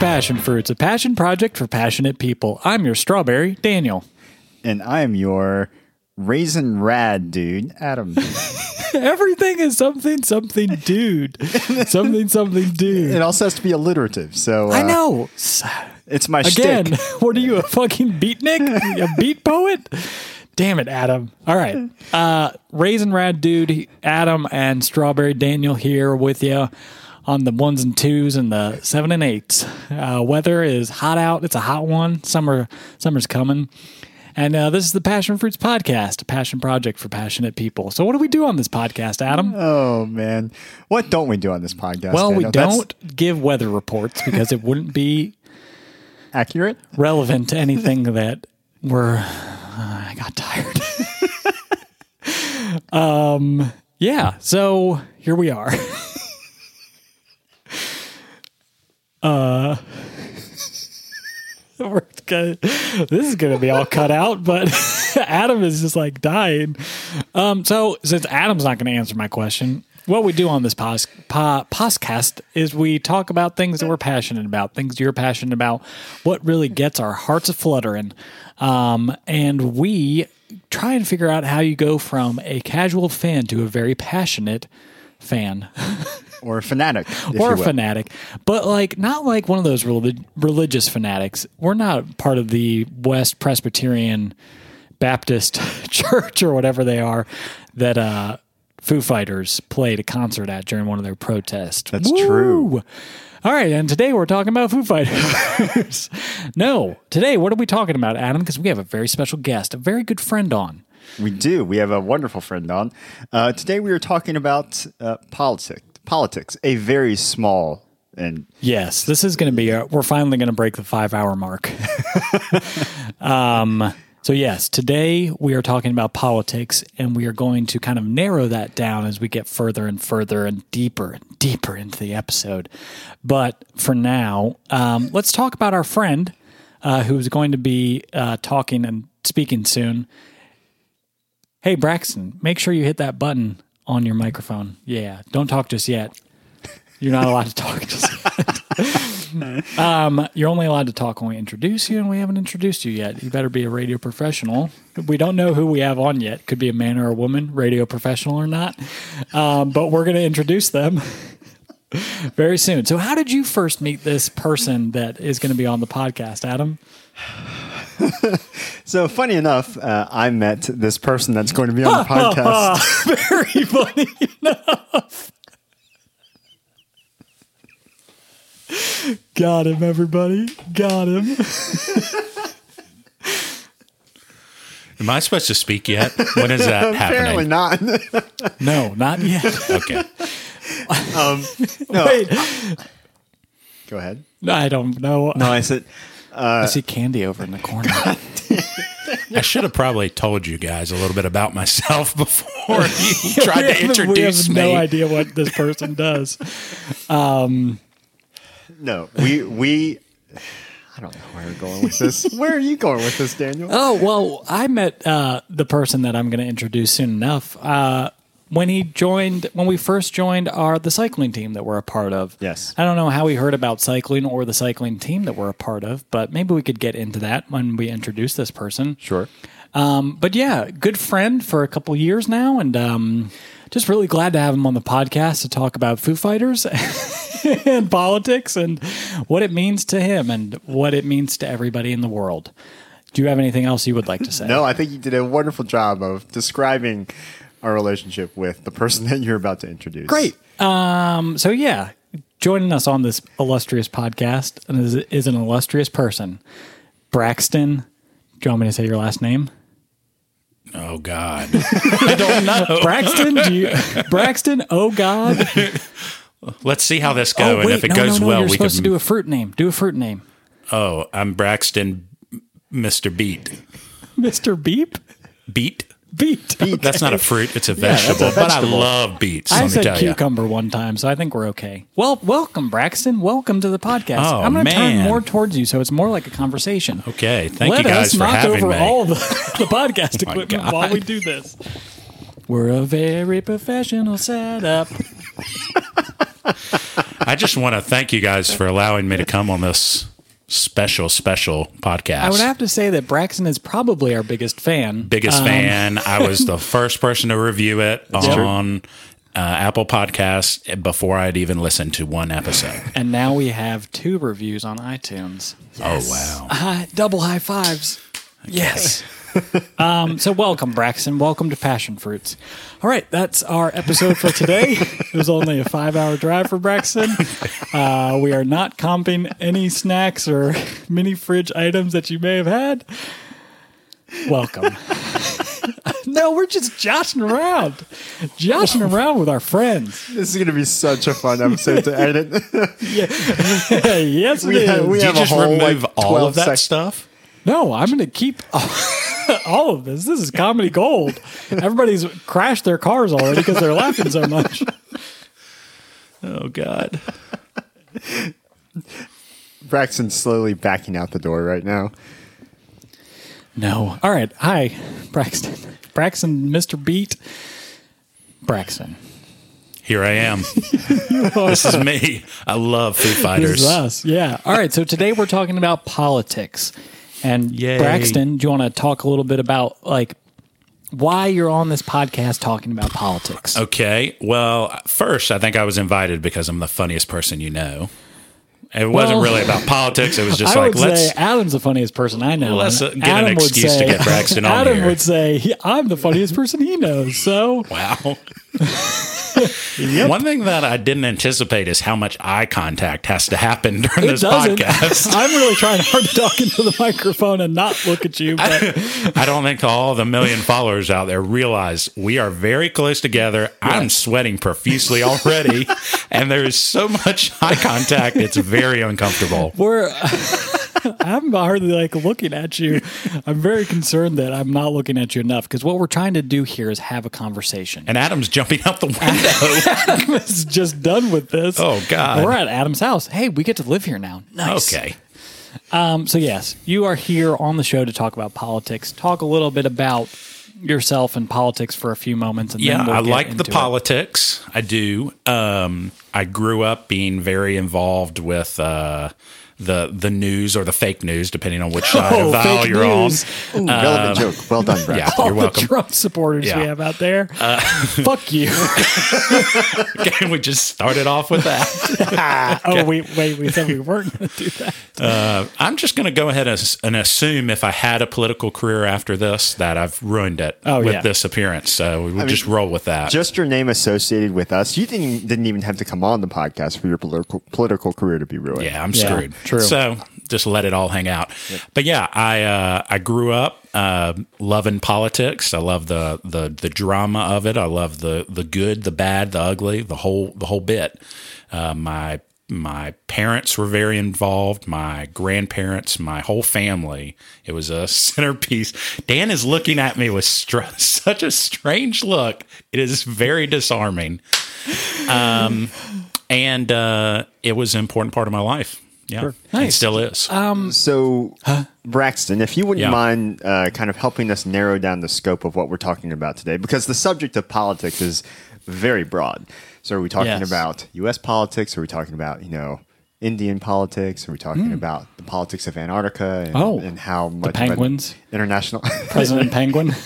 Passion Fruits, a passion project for passionate people. I'm your strawberry, Daniel. And I'm your raisin rad dude, Adam. Everything is something, something, dude. something, something, dude. it also has to be alliterative. So uh, I know. it's my Again, shtick. what are you, a fucking beatnik? A beat poet? Damn it, Adam. All right. Uh, Raisin Rad Dude, Adam, and Strawberry Daniel here with you on the ones and twos and the seven and eights. Uh, weather is hot out. It's a hot one. Summer, summer's coming. And uh, this is the Passion Fruits Podcast, a passion project for passionate people. So, what do we do on this podcast, Adam? Oh man, what don't we do on this podcast? well, we Daniel? That's don't give weather reports because it wouldn't be accurate. relevant to anything that we're. Uh, I got tired. um. Yeah. So here we are. uh. Gonna, this is going to be all cut out, but Adam is just like dying. Um, so since Adam's not going to answer my question, what we do on this pos, po, podcast is we talk about things that we're passionate about, things you're passionate about, what really gets our hearts a fluttering, um, and we try and figure out how you go from a casual fan to a very passionate fan Or a fanatic. or a fanatic, but like not like one of those relig- religious fanatics. We're not part of the West Presbyterian Baptist Church or whatever they are that uh, Foo Fighters played a concert at during one of their protests. That's true. All right, and today we're talking about Foo Fighters. no, today what are we talking about, Adam? Because we have a very special guest, a very good friend on. We do. We have a wonderful friend on. Uh, today we are talking about uh, politics. Politics, a very small and Yes, this is going to be. A, we're finally going to break the five hour mark. um, so yes, today we are talking about politics, and we are going to kind of narrow that down as we get further and further and deeper and deeper into the episode. But for now, um, let's talk about our friend uh, who is going to be uh, talking and speaking soon. Hey Braxton, make sure you hit that button on your microphone. Yeah, don't talk just yet. You're not allowed to talk just yet. um, you're only allowed to talk when we introduce you, and we haven't introduced you yet. You better be a radio professional. We don't know who we have on yet. Could be a man or a woman, radio professional or not. Um, but we're going to introduce them very soon. So, how did you first meet this person that is going to be on the podcast, Adam? so funny enough, uh, I met this person that's going to be on the podcast. very funny enough. Got him, everybody. Got him. Am I supposed to speak yet? When is that Apparently happening? not. No, not yet. Okay. no, Wait, go ahead. I don't know. No, I said I see Candy over in the corner. I should have probably told you guys a little bit about myself before you tried to introduce we have me. no idea what this person does. no. We we. I don't know where we're going with this. Where are you going with this, Daniel? Oh well, I met uh, the person that I'm going to introduce soon enough. Uh, when he joined, when we first joined our the cycling team that we're a part of. Yes. I don't know how he heard about cycling or the cycling team that we're a part of, but maybe we could get into that when we introduce this person. Sure. Um, but yeah, good friend for a couple years now, and um, just really glad to have him on the podcast to talk about Foo Fighters and politics and what it means to him and what it means to everybody in the world. Do you have anything else you would like to say? No, I think you did a wonderful job of describing our relationship with the person that you're about to introduce. Great. Um, so yeah, joining us on this illustrious podcast is, is an illustrious person, Braxton. Do you want me to say your last name? Oh God, I don't know. Braxton. Do you, Braxton. Oh God. Let's see how this goes, oh and wait, if it no, goes no, no. well, You're we supposed can. to do a fruit name. Do a fruit name. oh, I'm Braxton, Mr. Beat. Mr. Beep. Beet. Beet. That's not a fruit; it's a that's a vegetable. but I love beets. I let me said tell you. cucumber one time, so I think we're okay. Well, welcome, Braxton. Welcome to the podcast. Oh, I'm going to turn more towards you, so it's more like a conversation. Okay, thank Let you guys for having me. Let us for knock over me. all the, the podcast oh my equipment God. while we do this. We're a very professional setup. I I just want to thank you guys for allowing me to come on this special, special podcast. I would have to say that Braxton is probably our biggest fan. Biggest Um, fan. I was the first person to review it on uh, Apple Podcasts before I'd even listened to one episode. And now we have two reviews on iTunes. Oh, wow. Hi, double high fives. Yes. um, so welcome, Braxton. Welcome to Passion Fruits. All right, that's our episode for today. it was only a five-hour drive for Braxton. Uh, we are not comping any snacks or mini fridge items that you may have had. Welcome. no, we're just joshing around, joshing around with our friends. This is going to be such a fun episode to edit. yes, it We is. have- we Did you have a just whole, remove like, all of that sec- stuff? No, I'm going to keep all of this. This is comedy gold. Everybody's crashed their cars already because they're laughing so much. Oh, God. Braxton's slowly backing out the door right now. No. All right. Hi, Braxton. Braxton, Mr. Beat. Braxton. Here I am. this is me. I love Foo This Fighters. is us. Yeah. All right. So today we're talking about politics. And Yay. Braxton, do you want to talk a little bit about like why you're on this podcast talking about politics? Okay. Well, first, I think I was invited because I'm the funniest person you know. It wasn't Well, really about politics. It was just I like, would let's. say Adam's the funniest person I know. Let's, uh, get an Adam would excuse to say- get Braxton on Adam here. would say, I'm the funniest person he knows. So Wow. One thing that I didn't anticipate is how much eye contact has to happen during it this doesn't. podcast. I'm really trying hard to talk into the microphone and not look at you. But I don't think all the million followers out there realize we are very close together. I'm sweating profusely already, and there is so much eye contact. It's very uncomfortable. we're. I'm hardly like looking at you. I'm very concerned that I'm not looking at you enough because what we're trying to do here is have a conversation. And Adam's jumping out the window. Adam's just done with this. Oh, God. We're at Adam's house. Hey, we get to live here now. Nice. okay. Um, so yes, you are here on the show to talk about politics. Talk a little bit about yourself and politics for a few moments, and Yeah, then we'll I like the into it. politics. I do. Um, I grew up being very involved with uh, the the news or the fake news, depending on which side Oh, of the aisle fake you're news. on. Ooh, relevant joke. Well done, Braxton. Yeah, All you're the welcome. Trump supporters we have out there. Fuck you. Can we just started off with that? Oh, wait, wait. We said we weren't going to do that. Uh, I'm just going to go ahead and and assume if I had a political career after this, that I've ruined it Oh, with yeah. this appearance. So we will just roll with that. Just your name associated with us, you didn't, didn't even have to come on the podcast for your political political career to be ruined. Yeah, I'm Yeah, screwed. True. So just let it all hang out. But yeah, I uh, I grew up uh, loving politics. I love the, the the drama of it. I love the the good, the bad, the ugly, the whole the whole bit. Uh, my my parents were very involved. My grandparents, my whole family. It was a centerpiece. Dan is looking at me with str- such a strange look. It is very disarming. Um, and uh, it was an important part of my life. Yeah, It Nice. still is. So, Braxton, if you wouldn't Yeah. mind uh, kind of helping us narrow down the scope of what we're talking about today, because the subject of politics is very broad. So, are we talking Yes. about U.S. politics? Are we talking about, you know, Indian politics? Are we talking about the politics of Antarctica and. Oh, and how much of penguins. international? President Penguin.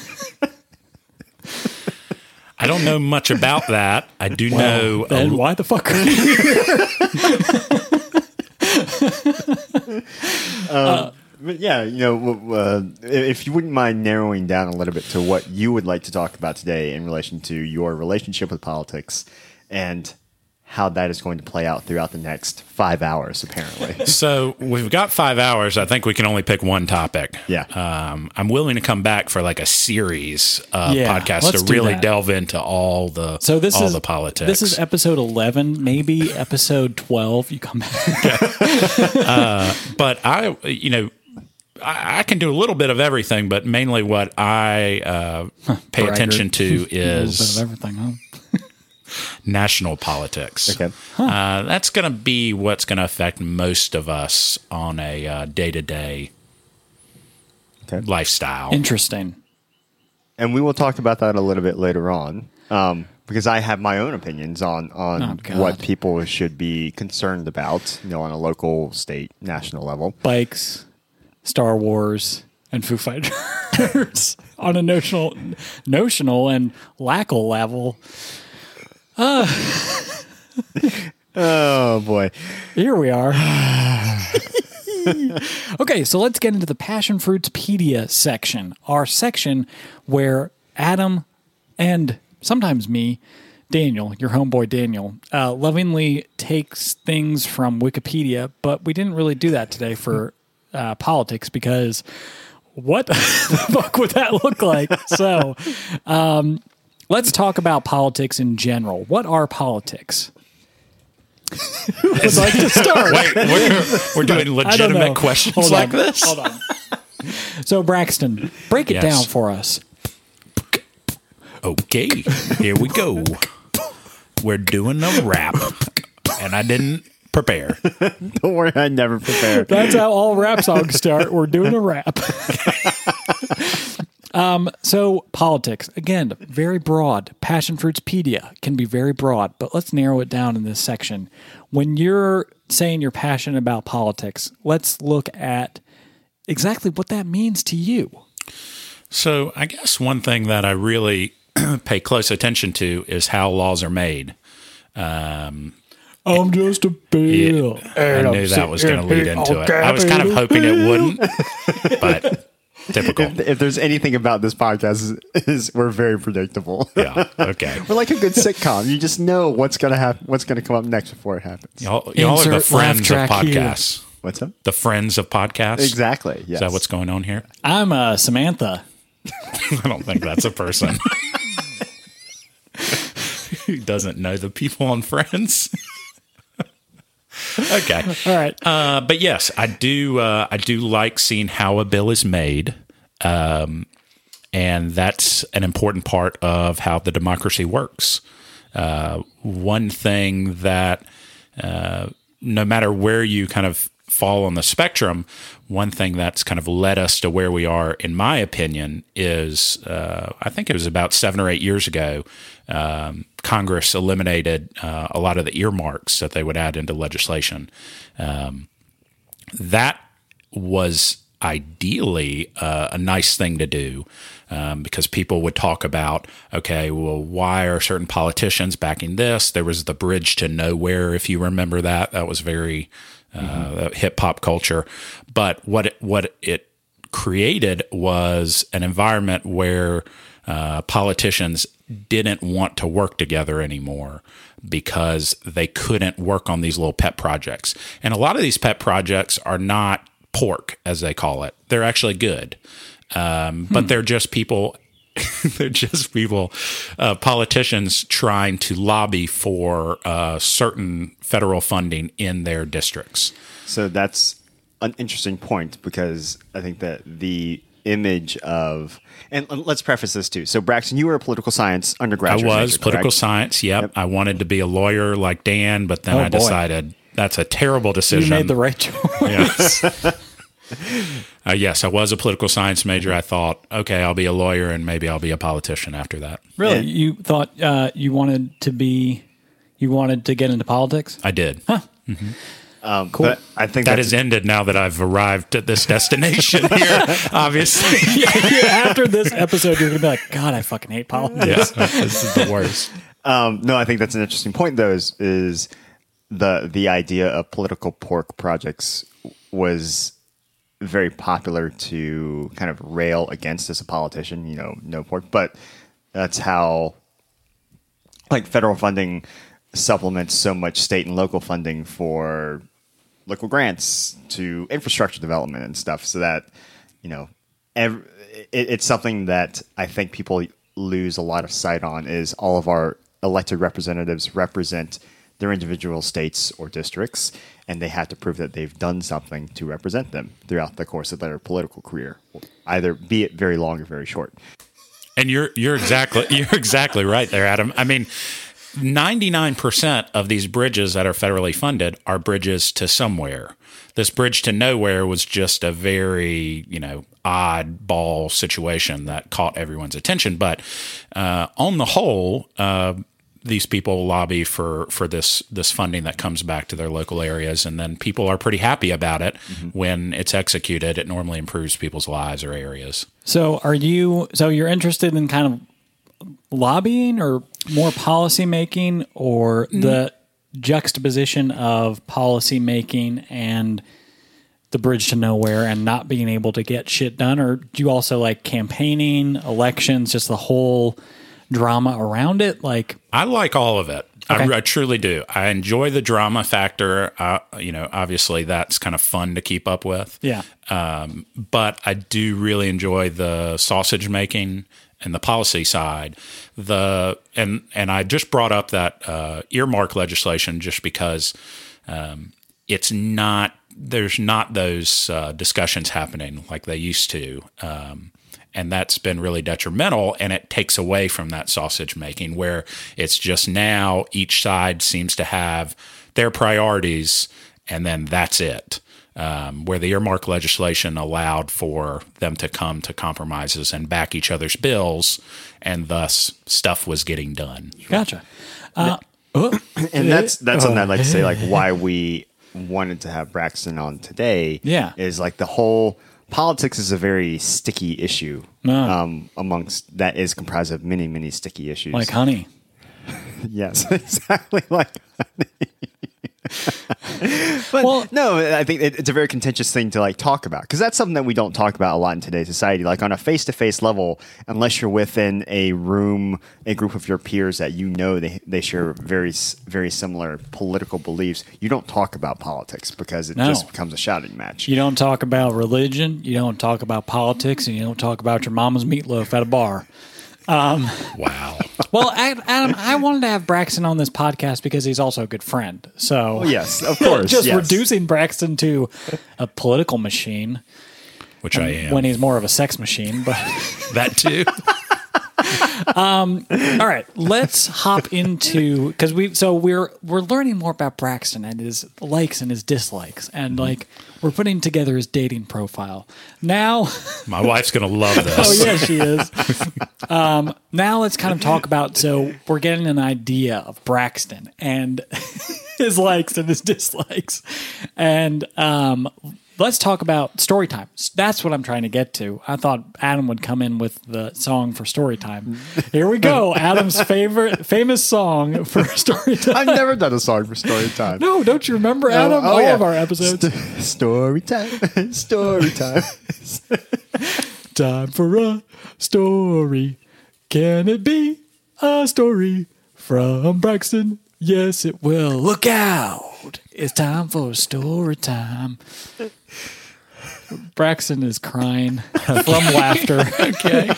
I don't know much about that. I do know. a Then l- why the fuck you? But yeah, you know, uh, if you wouldn't mind narrowing down a little bit to what you would like to talk about today in relation to your relationship with politics and how that is going to play out throughout the next five hours, apparently. so we've got five hours. I think we can only pick one topic. Yeah. Um, I'm willing to come back for like a series of Yeah, podcasts to really that. delve into all the So this all is the politics. This is episode eleven, maybe episode twelve. You come back. but I, you know, I, I can do a little bit of everything, but mainly what I uh, pay Braggart. attention to a little bit is of everything. Huh? National politics. Okay. Uh, that's going to be what's going to affect most of us on a day to day lifestyle. Interesting. and we will talk about that a little bit later on. Um, because I have my own opinions on on Oh, what people should be concerned about, you know, on a local, state, national level. Bikes, Star Wars, and Foo Fighters on a notional, notional and lackal level. Oh boy. Here we are. okay, so let's get into the Passion Fruitspedia section, our section where Adam and sometimes me, Daniel, your homeboy Daniel, uh, lovingly takes things from Wikipedia, but we didn't really do that today for uh, politics because what the fuck would that look like? So, um, let's talk about politics in general. What are politics? Who would like to start? Wait, we're, we're doing I don't know. legitimate questions Hold like on. this. Hold on. So Braxton, break it Yes. down for us. Okay, here we go. We're doing a rap, and I didn't prepare. Don't worry, I never prepared. That's how all rap songs start. We're doing a rap. um, so politics again, very broad. Passion Fruitspedia can be very broad, but let's narrow it down in this section. When you're saying you're passionate about politics, let's look at exactly what that means to you. So, I guess one thing that I really pay close attention to is how laws are made. Um, I'm just a bill. I knew that was going to lead into it. I was kind of hoping it wouldn't, but typical. if there's anything about this podcast is, is we're very predictable. Yeah. Okay. We're like a good sitcom. You just know what's gonna happen, what's gonna come up next before it happens. Y'all, y'all are the friends of track here. podcasts. What's up? The friends of podcasts. Exactly. Yes. Is that what's going on here? I'm uh, Samantha. I don't think that's a person. Who doesn't know the people on Friends? okay. All right. Uh, but yes, I do. Uh, I do like seeing how a bill is made, um, and that's an important part of how the democracy works. Uh, one thing that, uh, no matter where you kind of fall on the spectrum, one thing that's kind of led us to where we are, in my opinion, is uh, I think it was about seven or eight years ago. Um, Congress eliminated uh, a lot of the earmarks that they would add into legislation. Um, that was ideally uh, a nice thing to do um, because people would talk about, okay, well, why are certain politicians backing this? There was the bridge to nowhere, if you remember that. That was very uh, hip hop culture. But what it, what it created was an environment where uh, politicians didn't want to work together anymore because they couldn't work on these little pet projects. And a lot of these pet projects are not pork, as they call it. They're actually good, um, but they're just people. they're just people, uh, politicians trying to lobby for uh, certain federal funding in their districts. So that's an interesting point because I think that the image of and let's preface this too. So Braxton, you were a political science undergraduate. I was major, political correct? science. Yep. Yep. I wanted to be a lawyer like Dan, but then Oh, I boy. decided that's a terrible decision. You made the right choice. Yes. uh, yes, I was a political science major. I thought, okay, I'll be a lawyer and maybe I'll be a politician after that. Really? Yeah. You thought uh, you wanted to be, you wanted to get into politics? I did. Um, cool. But I think That that's, has ended now that I've arrived at this destination here, obviously. After this episode, you're gonna be like, God, I fucking hate politics. Yeah, this is the worst. Um, no, I think that's an interesting point. Though is, is the the idea of political pork projects was very popular to kind of rail against as a politician. You know, no pork, but that's how like federal funding supplements so much state and local funding for local grants to infrastructure development and stuff so that you know ev- it, it's something that i think people lose a lot of sight on is all of our elected representatives represent their individual states or districts and they have to prove that they've done something to represent them throughout the course of their political career either be it very long or very short And you're you're exactly you're exactly right there, Adam. I mean, 99% of these bridges that are federally funded are bridges to somewhere. This bridge to nowhere was just a very, you know, oddball situation that caught everyone's attention. But uh, on the whole, uh, these people lobby for for this this funding that comes back to their local areas, and then people are pretty happy about it mm-hmm. when it's executed. It normally improves people's lives or areas. So are you so you're interested in kind of lobbying or more policy making or mm-hmm. the juxtaposition of policy making and the bridge to nowhere and not being able to get shit done or do you also like campaigning, elections, just the whole drama around it like I like all of it. Okay. I, I truly do. I enjoy the drama factor. Uh, you know, obviously that's kind of fun to keep up with. yeah. Um, but I do really enjoy the sausage making and the policy side. The and and I just brought up that uh, earmark legislation just because um, it's not there's not those uh, discussions happening like they used to. Um, and that's been really detrimental and it takes away from that sausage making where it's just now each side seems to have their priorities and then that's it um, where the earmark legislation allowed for them to come to compromises and back each other's bills and thus stuff was getting done Gotcha. Uh, oh, and that's that's something I'd like to say. Like why we wanted to have Braxton on today. Yeah. is like the whole politics is a very sticky issue. Ah. Um, amongst that is comprised of many many sticky issues. like honey. yes, exactly like. But Well- no, I think it, it's a very contentious thing to like talk about because that's something that we don't talk about a lot in today's society. Like on a face to face level, unless you're within a room, a group of your peers that you know they they share very very similar political beliefs, you don't talk about politics because it No. just becomes a shouting match. You don't talk about religion, you don't talk about politics, and you don't talk about your mama's meatloaf at a bar. Um, wow Well, Adam, I wanted to have Braxton on this podcast because he's also a good friend. So Oh, yes, of course, just yes. reducing Braxton to a political machine which i am when he's more of a sex machine. But that too all right, let's hop into because we so we're we're learning more about Braxton and his likes and his dislikes, and like we're putting together his dating profile now. my wife's gonna love this Oh yeah, she is. um, now let's kind of talk about. So we're getting an idea of Braxton and his likes and his dislikes, and um, let's talk about story time. That's what I'm trying to get to. I thought Adam would come in with the song for story time. Here we go. Adam's favorite famous song for story time. I've never done a song for story time. no, don't you remember Adam? oh, All yeah. of our episodes. St- story time, story time. Time for a story. Can it be a story from Braxton? Yes, it will. Look out! It's time for story time. Braxton is crying from laughter. okay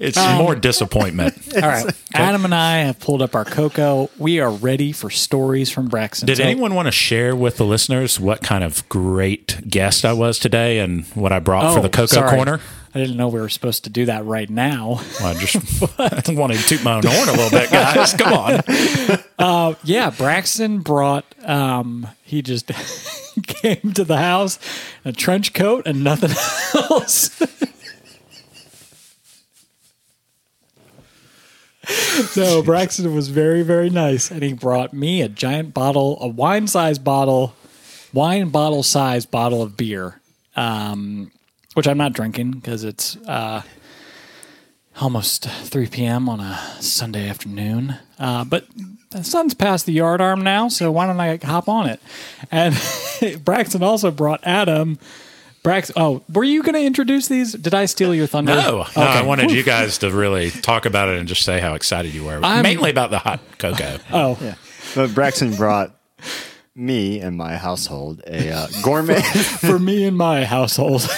it's um, more disappointment All right. Adam and I have pulled up our cocoa. We are ready for stories from Braxton. Did So- anyone want to share with the listeners what kind of great guest I was today and what I brought for Oh, the Cocoa sorry. Corner? I didn't know we were supposed to do that right now. Well, I just wanted to toot my own horn a little bit, guys. Come on. Yeah, Braxton brought. Um, he just came to the house a trench coat and nothing else. so Braxton was very, very nice, and he brought me a giant bottle, a wine size bottle, wine bottle size bottle of beer, um, which I'm not drinking because it's uh, almost 3 p.m. on a Sunday afternoon. Uh, but the sun's past the yard arm now, so why don't I hop on it? And Braxton also brought Adam. Brax, oh, were you going to introduce these? Did I steal your thunder? No, no, I wanted you guys to really talk about it and just say how excited you were, I'm- mainly about the hot cocoa. Oh, Yeah. But Braxton brought me and my household a uh, gourmet. for me and my household.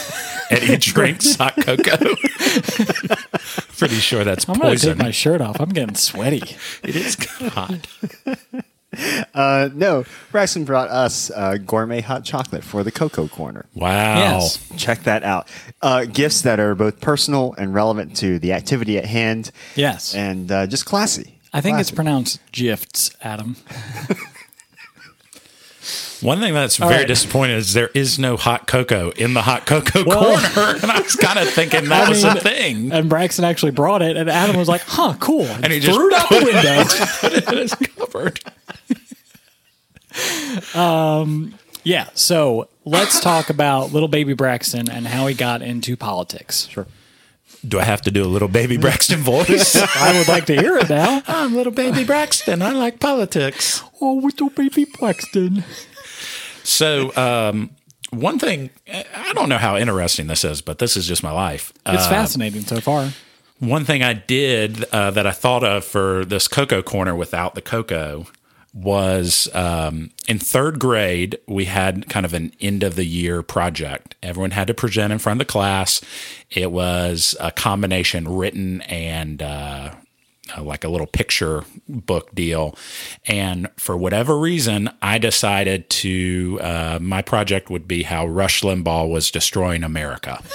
Eddie drinks hot cocoa. Pretty sure that's I'm going to take my shirt off. I'm getting sweaty. It is hot. uh, no, Braxton brought us uh, gourmet hot chocolate for the Cocoa Corner. Wow. Yes. Check that out. Uh, gifts that are both personal and relevant to the activity at hand. Yes. And uh, just classy. I think it's pronounced gifts, Adam. One thing that's very right. disappointing is there is no hot cocoa in the hot cocoa Well- corner, and I was kind of thinking that I was mean, a thing. And Braxton actually brought it, and Adam was like, "Huh, cool," and he just threw it out the window. Put it in his cupboard. Um, yeah. So let's talk about little baby Braxton and how he got into politics. Sure. Do I have to do a little baby Braxton voice? I would like to hear it now. I'm little baby Braxton. I like politics. Oh, little baby Braxton. So, um, one thing I don't know how interesting this is, but this is just my life. It's Uh, fascinating so far. One thing I did uh, that I thought of for this cocoa corner without the cocoa was um, in third grade, we had kind of an end of the year project. Everyone had to present in front of the class. It was a combination written and uh, uh, like a little picture book deal. And for whatever reason, I decided to, uh, my project would be how Rush Limbaugh was destroying America.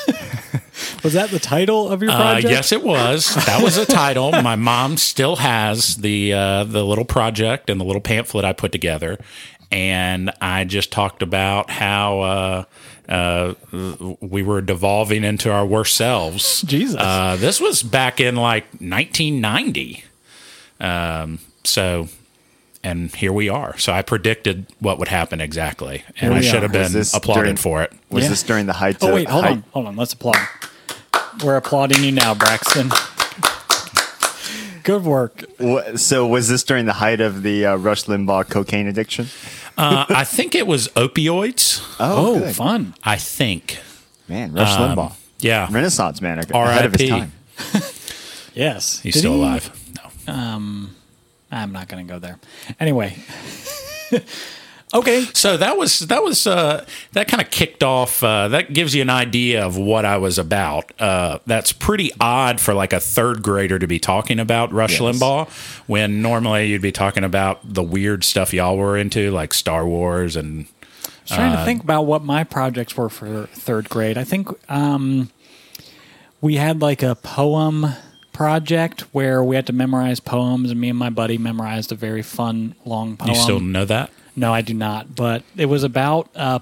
Was that the title of your Uh, project? yes, it was. That was a title. My mom still has the uh, the little project and the little pamphlet I put together, and I just talked about how uh, we were devolving into our worst selves. Jesus. Uh, this was back in like 1990. Um, so. And here we are. So I predicted what would happen exactly, and I should are. have been applauded during- for it. Was Yeah. this during the height? Oh wait, hold height- on, hold on. Let's applaud. We're applauding you now, Braxton. Good work. So was this during the height of the uh, Rush Limbaugh cocaine addiction? Uh, I think it was opioids. Oh, good. fun. I think. man, Rush Um, Limbaugh, Yeah. Renaissance man, ahead of his time. Yes. He's Did still he- alive. No. I'm not going to go there. Anyway. okay. So that was that was uh, that kind of kicked off. Uh, that gives you an idea of what I was about. Uh, that's pretty odd for like a third grader to be talking about Rush Yes. Limbaugh when normally you'd be talking about the weird stuff y'all were into, like Star Wars and I was trying to think about what my projects were for third grade. I think um, we had like a poem project where we had to memorize poems, and me and my buddy memorized a very fun long poem. you still know that. No, I do not. But it was about uh,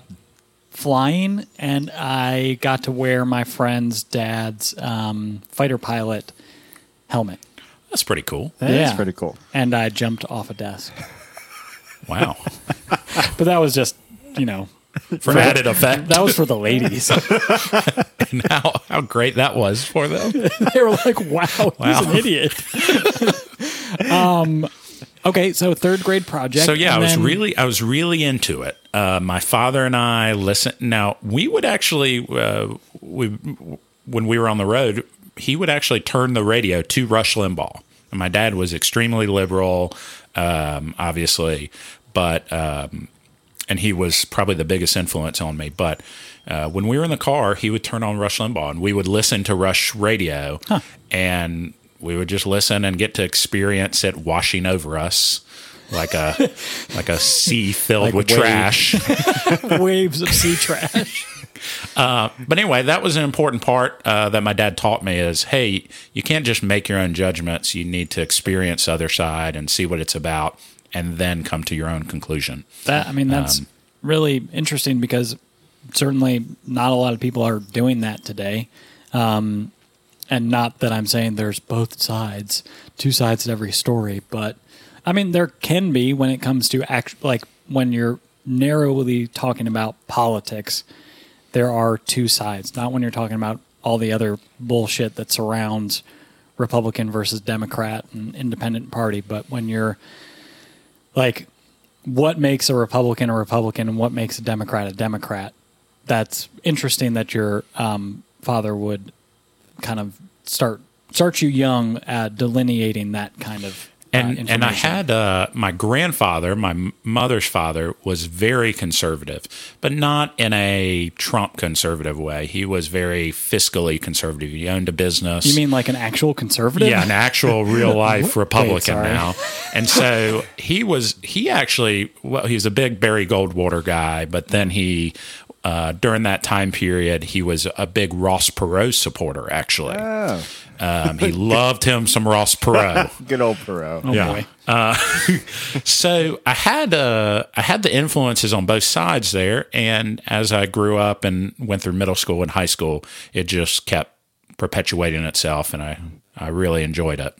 flying, and I got to wear my friend's dad's um, fighter pilot helmet. That's pretty cool. That's Yeah. pretty cool. And I jumped off a desk. Wow. But that was just, you know, For added effect. that was for the ladies. and how, how great that was for them. they were like, wow, he's Wow. an idiot. um, okay, so third grade project. So yeah, I was then- really I was really into it. Uh, my father and I listen. Now we would actually uh, we when we were on the road, he would actually turn the radio to Rush Limbaugh. And my dad was extremely liberal, um, obviously, but um, and he was probably the biggest influence on me. But uh, when we were in the car, he would turn on Rush Limbaugh, and we would listen to Rush radio, and we would just listen and get to experience it washing over us like a like a sea filled Like with waves. trash. waves of sea trash. But anyway, that was an important part uh, that my dad taught me is, hey, you can't just make your own judgments. You need to experience the other side and see what it's about, and then come to your own conclusion. That I mean, that's Um, really interesting because certainly not a lot of people are doing that today. Um, and not that I'm saying there's both sides, two sides to every story, but I mean there can be when it comes to act like when you're narrowly talking about politics. There are two sides, not when you're talking about all the other bullshit that surrounds Republican versus Democrat and independent party, but when you're like what makes a Republican a Republican and what makes a Democrat a Democrat. That's interesting that your um, father would kind of start start you young at delineating that kind of uh, and and I had uh, my grandfather, my mother's father, was very conservative, but not in a Trump conservative way. He was very fiscally conservative. He owned a business. You mean like an actual conservative? yeah, an actual real life Republican sorry. now. And so he was he actually well, he was a big Barry Goldwater guy, but then he uh, during that time period, he was a big Ross Perot supporter. Actually, Oh, um, he loved him some Ross Perot. good old Perot. Oh, Yeah. boy. Uh, so I had uh, I had the influences on both sides there, and as I grew up and went through middle school and high school, it just kept perpetuating itself, and I I really enjoyed it.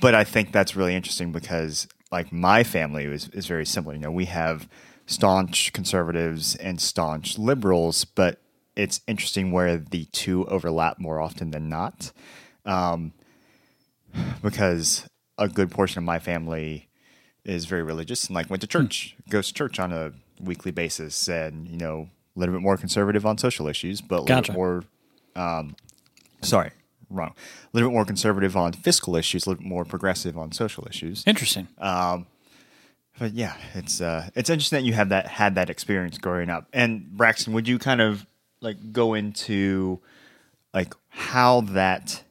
But I think that's really interesting because, like, my family is, is very similar. You know, we have staunch conservatives and staunch liberals, but it's interesting where the two overlap more often than not. Um, because a good portion of my family is very religious and, like, went to hmm. church, goes to church on a weekly basis, and, you know, a little bit more conservative on social issues, but a little Gotcha. bit more um, sorry, wrong. A little bit more conservative on fiscal issues, a little bit more progressive on social issues. Interesting. Um, But yeah, it's uh, it's interesting that you have that had that experience growing up. And Braxton, would you kind of like go into like how that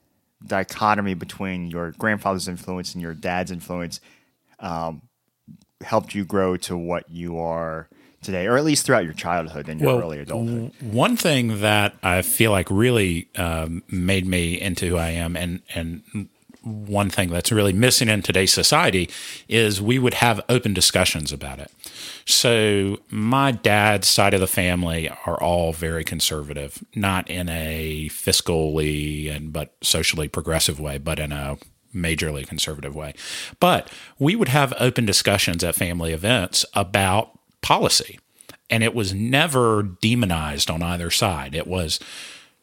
dichotomy between your grandfather's influence and your dad's influence um, helped you grow to what you are today, or at least throughout your childhood and your early adulthood? one thing that I feel like really um, made me into who I am, and and one thing that's really missing in today's society is we would have open discussions about it. So my dad's side of the family are all very conservative, not in a fiscally and but socially progressive way, but in a majorly conservative way. But we would have open discussions at family events about policy. And it was never demonized on either side. It was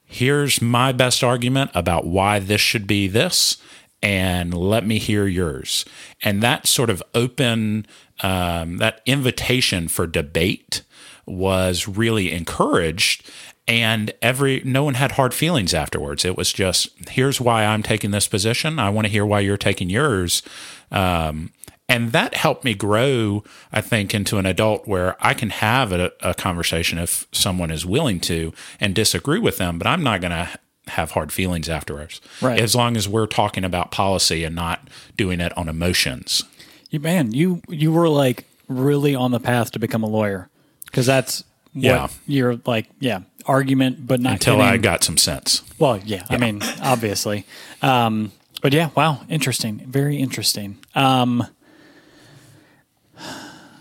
here's my best argument about why this should be this, and let me hear yours. And that sort of open, um, that invitation for debate was really encouraged. And every no one had hard feelings afterwards. It was just here's why I'm taking this position. I want to hear why you're taking yours. Um, and that helped me grow, I think, into an adult where I can have a, a conversation if someone is willing to and disagree with them, but I'm not going to have hard feelings afterwards. Right. As long as we're talking about policy and not doing it on emotions. You man, you you were like really on the path to become a lawyer because that's what Yeah. you're like. Yeah, argument, but not Until getting, I got some sense. Well, yeah, I mean, obviously, um, but yeah, wow, interesting, very interesting. Um,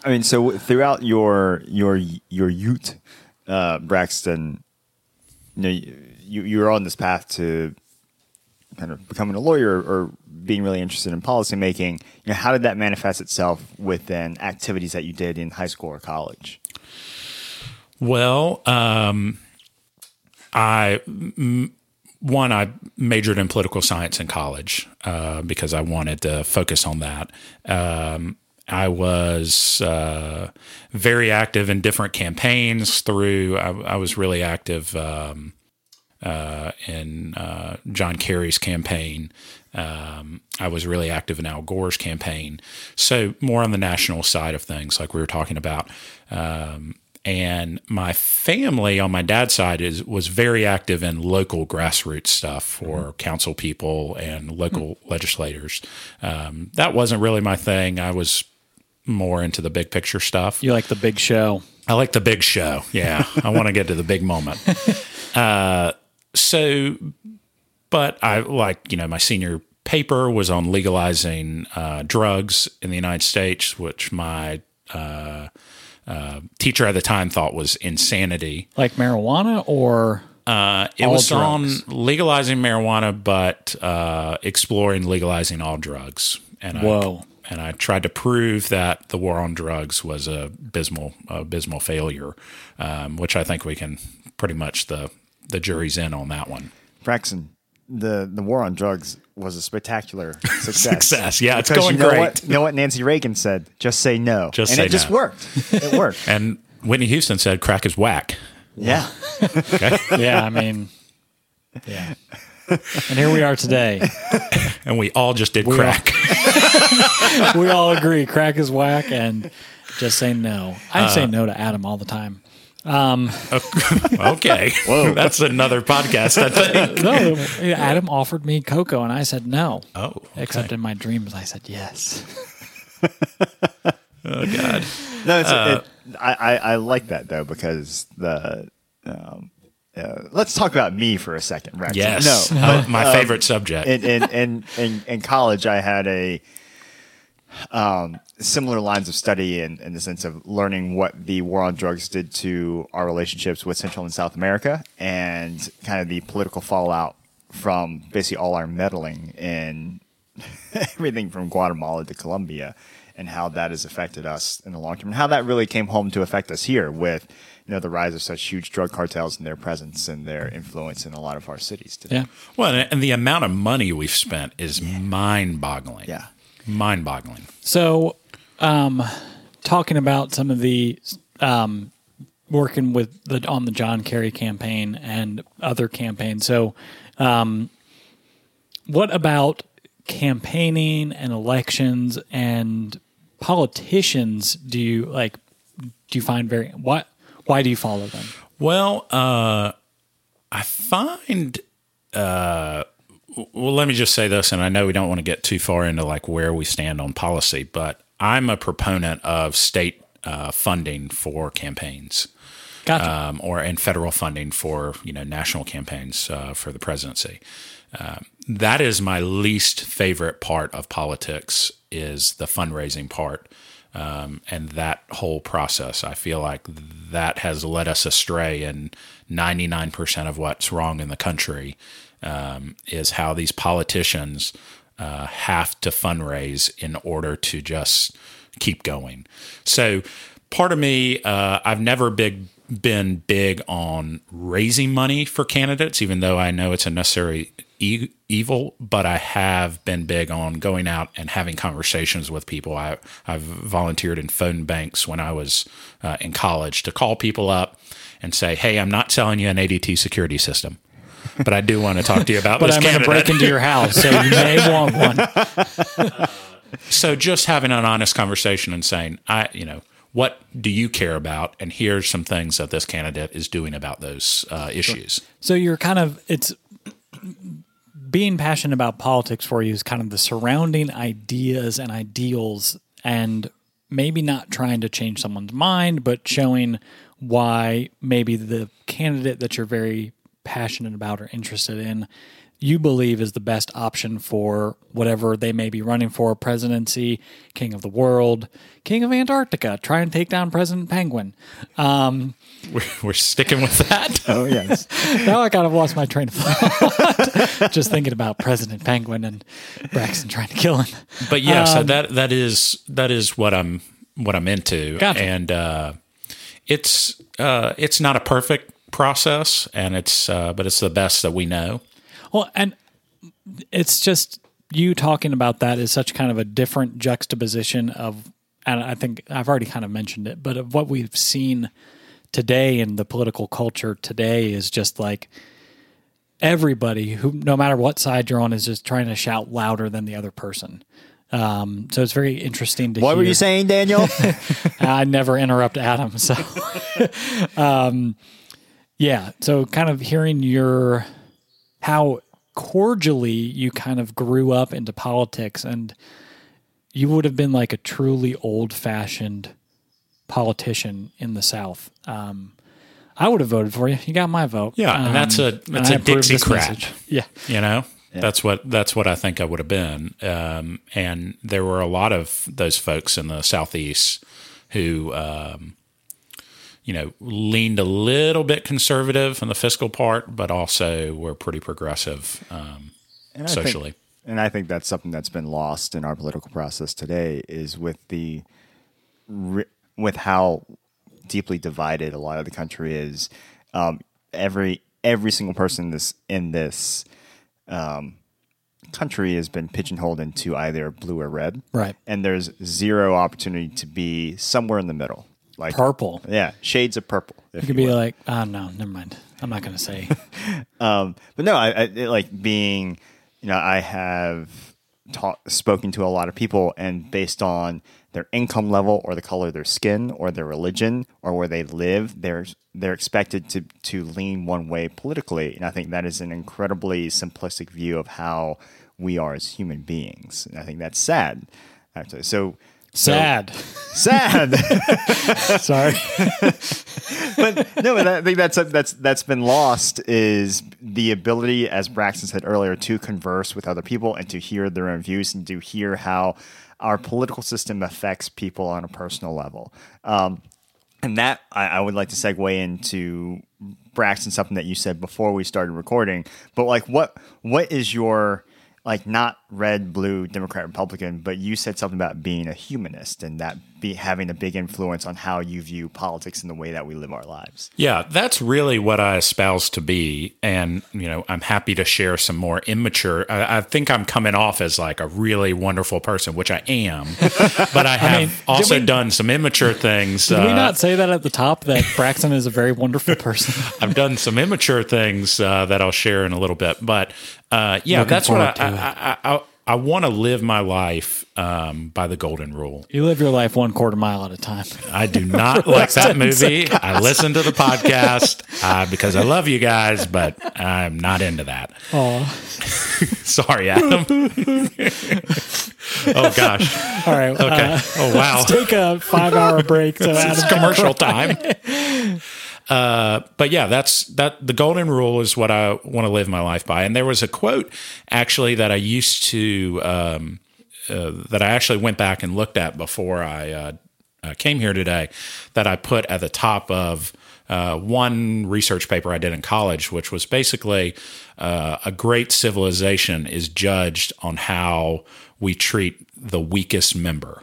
I mean, so throughout your your your youth, uh, Braxton, you know, you you're on this path to kind of becoming a lawyer or being really interested in policymaking. You know, how did that manifest itself within activities that you did in high school or college? Well, um, I m- one I majored in political science in college uh, because I wanted to focus on that. Um, I was uh, very active in different campaigns. Through I, I was really active um, uh, in uh, John Kerry's campaign. Um, I was really active in Al Gore's campaign. So more on the national side of things, like we were talking about. Um, and my family on my dad's side is was very active in local grassroots stuff for council people and local legislators. Um, that wasn't really my thing. I was more into the big picture stuff. you like the big show? I like the big show. Yeah, I want to get to the big moment. Uh, so, but I like you know my senior paper was on legalizing uh, drugs in the United States, which my uh, uh, teacher at the time thought was insanity. Like marijuana or Uh, it All was drugs. on legalizing marijuana, but uh, exploring legalizing all drugs. And Whoa. I, and I tried to prove that the war on drugs was a abysmal, abysmal failure, um, which I think we can pretty much the the jury's in on that one. Braxton, the the war on drugs was a spectacular success. Success, yeah, it's going you know great. What, you know what Nancy Reagan said? Just say no. Just and say it just worked. It worked. And Whitney Houston said, "Crack is whack." yeah. Okay, yeah, I mean, yeah. And here we are today. and we all just did We crack. We all agree crack is whack, and just say no. I Uh, say no to Adam all the time. okay, whoa, that's another podcast. I think. No, Adam offered me cocoa, and I said no. Oh, okay. Except in my dreams, I said yes. oh god. No, it's, it, I, I I like that though because the um, uh, let's talk about me for a second, Rex. Yes, no, Uh, my favorite subject. in, in, in, in, in college, I had a um, similar lines of study in, in the sense of learning what the war on drugs did to our relationships with Central and South America and kind of the political fallout from basically all our meddling in everything from Guatemala to Colombia and how that has affected us in the long term and how that really came home to affect us here with you know the rise of such huge drug cartels and their presence and their influence in a lot of our cities today. Yeah. well, and- and the amount of money we've spent is mind-boggling. Yeah. Mind-boggling. So, um, talking about some of the um, working with the on the John Kerry campaign and other campaigns. So, um, what about campaigning and elections and politicians? Do you like? Do you find very what? Why do you follow them? Well, uh, I find. Uh, well, let me just say this, and I know we don't want to get too far into like where we stand on policy, but I'm a proponent of state uh, funding for campaigns. Gotcha. um, or and federal funding for you know national campaigns uh, for the presidency. Um, that is my least favorite part of politics is the fundraising part um, and that whole process. I feel like that has led us astray, and ninety nine percent of what's wrong in the country um, is how these politicians uh, have to fundraise in order to just keep going. So, part of me, uh, I've never big been big on raising money for candidates, even though I know it's a necessary e- evil. But I have been big on going out and having conversations with people. I, I've volunteered in phone banks when I was uh, in college to call people up and say, "Hey, I'm not selling you an ADT security system." But I do want to talk to you about but I'm going to break into your house, so you may want one. so just having an honest conversation and saying, I, you know, what do you care about? And here's some things that this candidate is doing about those uh, issues. So you're kind of it's being passionate about politics for you is kind of the surrounding ideas and ideals and maybe not trying to change someone's mind but showing why maybe the candidate that you're very passionate about or interested in you believe is the best option for whatever they may be running for presidency, king of the world, king of Antarctica, try and take down President Penguin. We're, we're sticking with that. Oh yes. now I kind of lost my train of thought just thinking about President Penguin and Braxton trying to kill him. but yeah, so that that is that is what I'm what I'm into, Gotcha. and uh, it's uh, it's not a perfect process, and it's uh, but it's the best that we know. Well, and it's just you talking about that is such kind of a different juxtaposition of, and I think I've already kind of mentioned it, but of what we've seen today in the political culture today is just like everybody who, no matter what side you're on, is just trying to shout louder than the other person. Um, so it's very interesting to What were you saying, Daniel? I never interrupt Adam. So, um, yeah. So, kind of hearing your how cordially you kind of grew up into politics, and you would have been like a truly old fashioned politician in the South. Um, I would have voted for you. You got my vote. Yeah, and that's a- Um, that's and a I approve Dixiecrat. Yeah. you know that's what that's what i think i would have been um, and there were a lot of those folks in the southeast who um, you know leaned a little bit conservative in the fiscal part but also were pretty progressive um, And I think- socially and I think that's something that's been lost in our political process today is with the ri- with how deeply divided a lot of the country is. Um, every every single person in this in this um, country has been pigeonholed into either blue or red, Right. And there's zero opportunity to be somewhere in the middle, like Purple. Yeah, shades of purple. You could you be will. like, oh, no, never mind. I'm not going to say. Um, but no, I, I it, like being, you know, I have taught, spoken to a lot of people, and based on their income level, or the color of their skin, or their religion, or where they live, they're they're expected to to lean one way politically, and I think that is an incredibly simplistic view of how we are as human beings, and I think that's sad. Actually, so Sad. Sad. Sorry. but no, but I think that's that's that's been lost is the ability, as Braxton said earlier, to converse with other people and to hear their own views and to hear how our political system affects people on a personal level. Um, and that I, I would like to segue into Braxton, something that you said before we started recording. But like, what what is your like not red, blue, Democrat, Republican, but you said something about being a humanist and that be having a big influence on how you view politics and the way that we live our lives. Yeah, that's really what I espouse to be. And, you know, I'm happy to share some more immature. I, I think I'm coming off as like a really wonderful person, which I am. But I have mean, also we- done some immature things. Did we uh, not say that at the top that Braxton is a very wonderful person? I've done some immature things uh, that I'll share in a little bit, but uh, yeah, Looking that's what I I, I, I, want to live my life um, by the golden rule. You live your life one quarter mile at a time. I do not like that movie. I listen to the podcast uh, because I love you guys, but I'm not into that. Oh, Sorry, Adam. oh gosh. all right. Okay. uh, oh wow. Let's take a five-hour break. So it's Adam, commercial time. Uh, but yeah, that's that. The golden rule is what I want to live my life by. And there was a quote actually that I used to um, uh, that I actually went back and looked at before I uh, uh, came here today. That I put at the top of uh, one research paper I did in college, which was basically a great civilization is judged on how we treat the weakest member.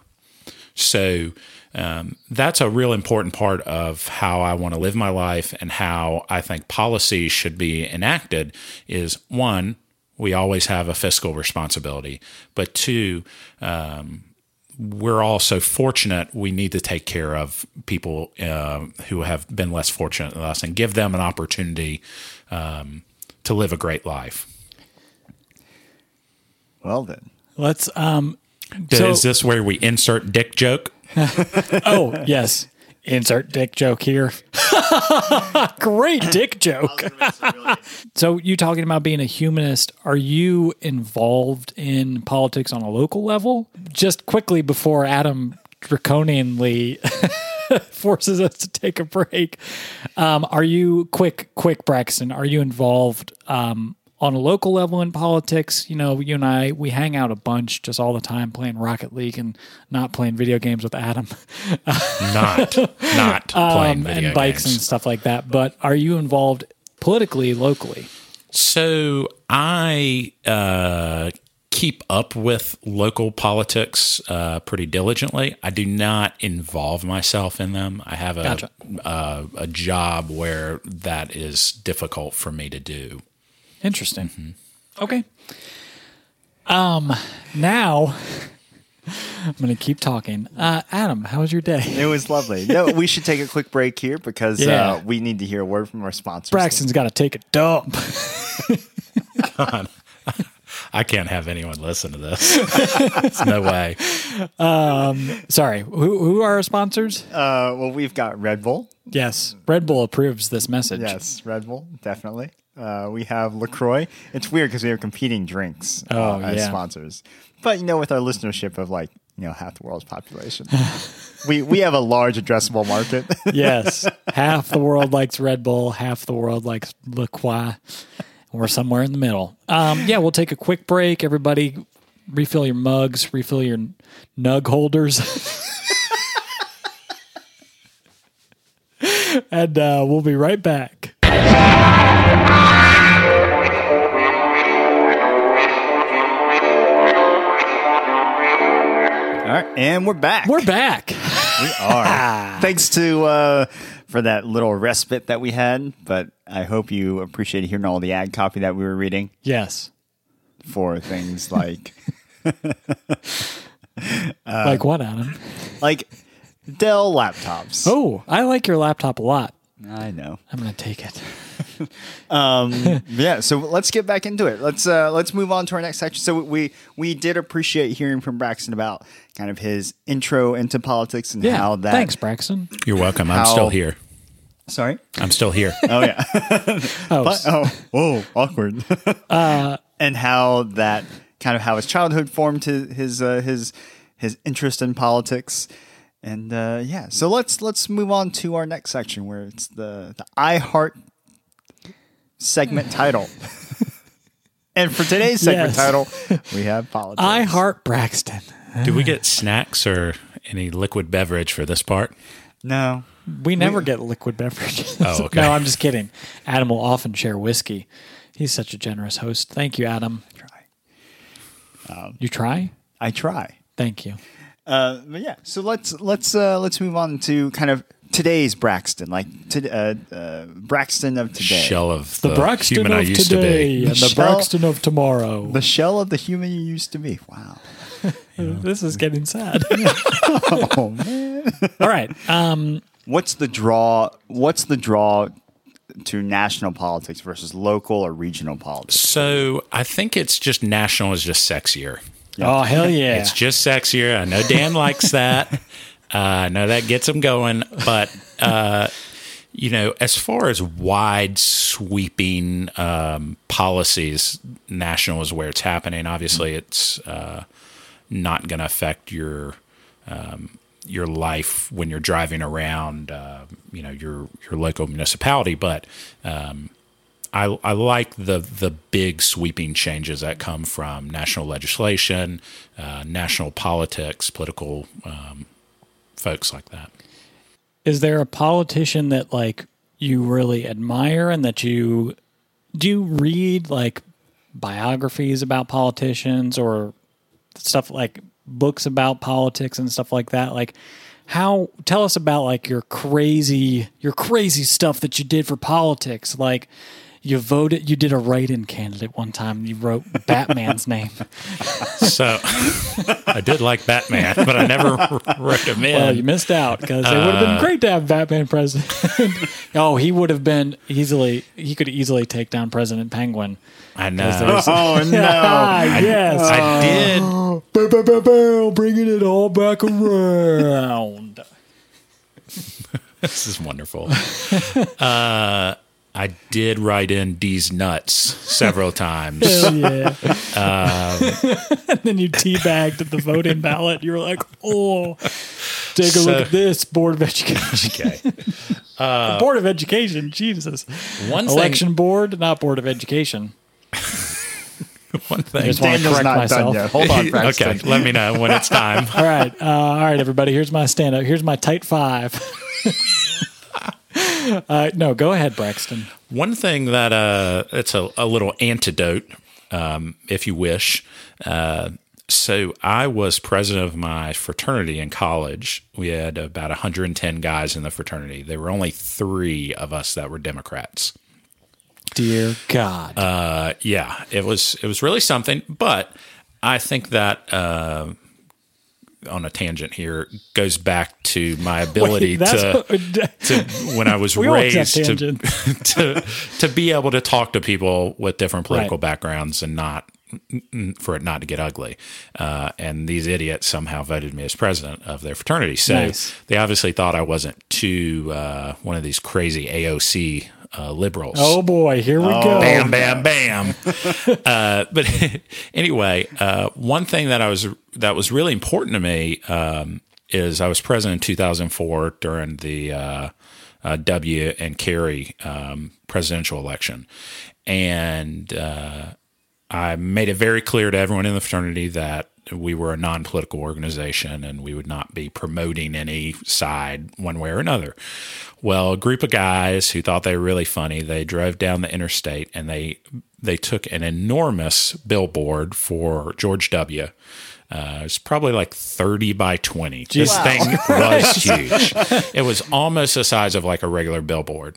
So um, that's a real important part of how I want to live my life and how I think policy should be enacted. Is one, we always have a fiscal responsibility, but two, um, we're all so fortunate. We need to take care of people uh, who have been less fortunate than us and give them an opportunity um, to live a great life. Well then, let's. Um, So- Is this where we insert dick joke? oh yes, insert dick joke here. Great dick joke. so you talking about being a humanist? Are you involved in politics on a local level? Just quickly before Adam draconianly forces us to take a break. Um, are you quick, quick, Braxton? Are you involved um, on a local level in politics? You know, you and I we hang out a bunch just all the time playing Rocket League and not playing video games with Adam Not, not playing um, video and bikes games. and stuff like that. But are you involved politically locally? So I uh, keep up with local politics uh, pretty diligently. I do not involve myself in them. I have a Gotcha. uh, a job where that is difficult for me to do. Interesting. Mm-hmm. Okay. Um. Now. I'm going to keep talking. Uh, Adam, how was your day? it was lovely. No, we should take a quick break here because Yeah. uh, we need to hear a word from our sponsors. Braxton's got to take a dump. I can't have anyone listen to this. It's no way. Um, sorry, who, who are our sponsors? Uh, well, we've got Red Bull. Yes, Red Bull approves this message. Yes, Red Bull, definitely. Uh, we have Lacroix. It's weird because we have competing drinks uh, Oh, as yeah. sponsors, but you know, with our listenership of like you know half the world's population, we we have a large addressable market. Yes, half the world likes Red Bull, half the world likes Lacroix. We're somewhere in the middle. Um, yeah, we'll take a quick break. Everybody, refill your mugs, refill your nug holders. and uh, we'll be right back. Right, and we're back. We're back. we are. Thanks to uh, for that little respite that we had, but I hope you appreciated hearing all the ad copy that we were reading Yes. for things like like what, Adam? like Dell laptops. Oh, I like your laptop a lot. I know. I'm going to take it. Yeah, so let's get back into it. Let's uh, let's move on to our next section. So we we did appreciate hearing from Braxton about kind of his intro into politics and Yeah. how that. Thanks, Braxton. You're welcome. I'm How- still here. Sorry. I'm still here. Oh yeah. Oh, But- oh, whoa, awkward. and how that kind of how his childhood formed his his uh, his his interest in politics. And uh, yeah, so let's let's move on to our next section where it's the the I Heart segment title. and for today's segment Yes. title, we have politics. I heart Braxton. Do we get snacks or any liquid beverage for this part? no. We never get liquid beverages. Oh, okay. no, I'm just kidding. Adam will often share whiskey. He's such a generous host. Thank you, Adam. Try. You try? I try. Thank you. Uh, but yeah, so let's let's uh, let's move on to kind of today's Braxton, like to, uh, uh, Braxton of today. Shell of The, the, Braxton human of I used today to be. and the Michelle- Braxton of tomorrow. The shell of the human you used to be. Wow. This is getting sad. Oh man. All right. Um, What's the draw? What's the draw to national politics versus local or regional politics? So I think it's just national is just sexier. Oh, hell yeah. It's just sexier. I know Dan likes that. Uh, know that gets them going. But, uh, you know, as far as wide sweeping um, policies, national is where it's happening. Obviously, it's uh, not going to affect your. Um, your life when you're driving around, uh, you know, your your local municipality, but um, I, I like the the big sweeping changes that come from national legislation, uh, national politics, political um, folks like that. is there a politician that like you really admire and that you do you read like biographies about politicians or stuff like books about politics and stuff like that like how tell us about like your crazy your crazy stuff that you did for politics like you voted you did a write-in candidate one time you wrote batman's name So I did like Batman, but I never wrote him in. Well, you missed out because it would have Uh, been great to have Batman president. oh, he would have been easily. He could easily take down President Penguin. I know. Oh no! Ah, yes. I did. Bow, bow, bow, bow, bringing it all back around. This is wonderful. Uh, I did write in Deez Nuts several times. Hell yeah. and then you teabagged the voting ballot. You were like, oh, take a So- look at this Board of Education. Okay. Board of Education, Jesus. One thing. Election Board, not Board of Education. One thing. just wanna Daniel's correct not myself. done yet. Hold on, Braxton. Okay, let me know when it's time. All right, uh, all right, everybody. Here's my stand up. Here's my tight five. uh, no, go ahead, Braxton. One thing that uh, it's a, a little antidote, um, if you wish. Uh, so I was president of my fraternity in college. We had about 110 guys in the fraternity. There were only three of us that were Democrats. Dear God. Uh, yeah, it was it was really something. But I think that uh, on a tangent here goes back to my ability Wait, to what- to when I was We all accept raised to, to to be able to talk to people with different political Right. backgrounds and not for it not to get ugly. Uh, and these idiots somehow voted me as president of their fraternity. So Nice. they obviously thought I wasn't too uh, one of these crazy AOC uh, liberals. oh boy, here we go. Bam, bam, bam. uh, but anyway, uh, one thing that I was that was really important to me um, is I was president in 2004 during the uh, uh, W and Kerry um, presidential election, and uh, I made it very clear to everyone in the fraternity that we were a non political organization and we would not be promoting any side one way or another. Well, a group of guys who thought they were really funny, they drove down the interstate and they they took an enormous billboard for George W. Uh, it was probably like 30 by 20. This Wow. thing was huge. It was almost the size of like a regular billboard.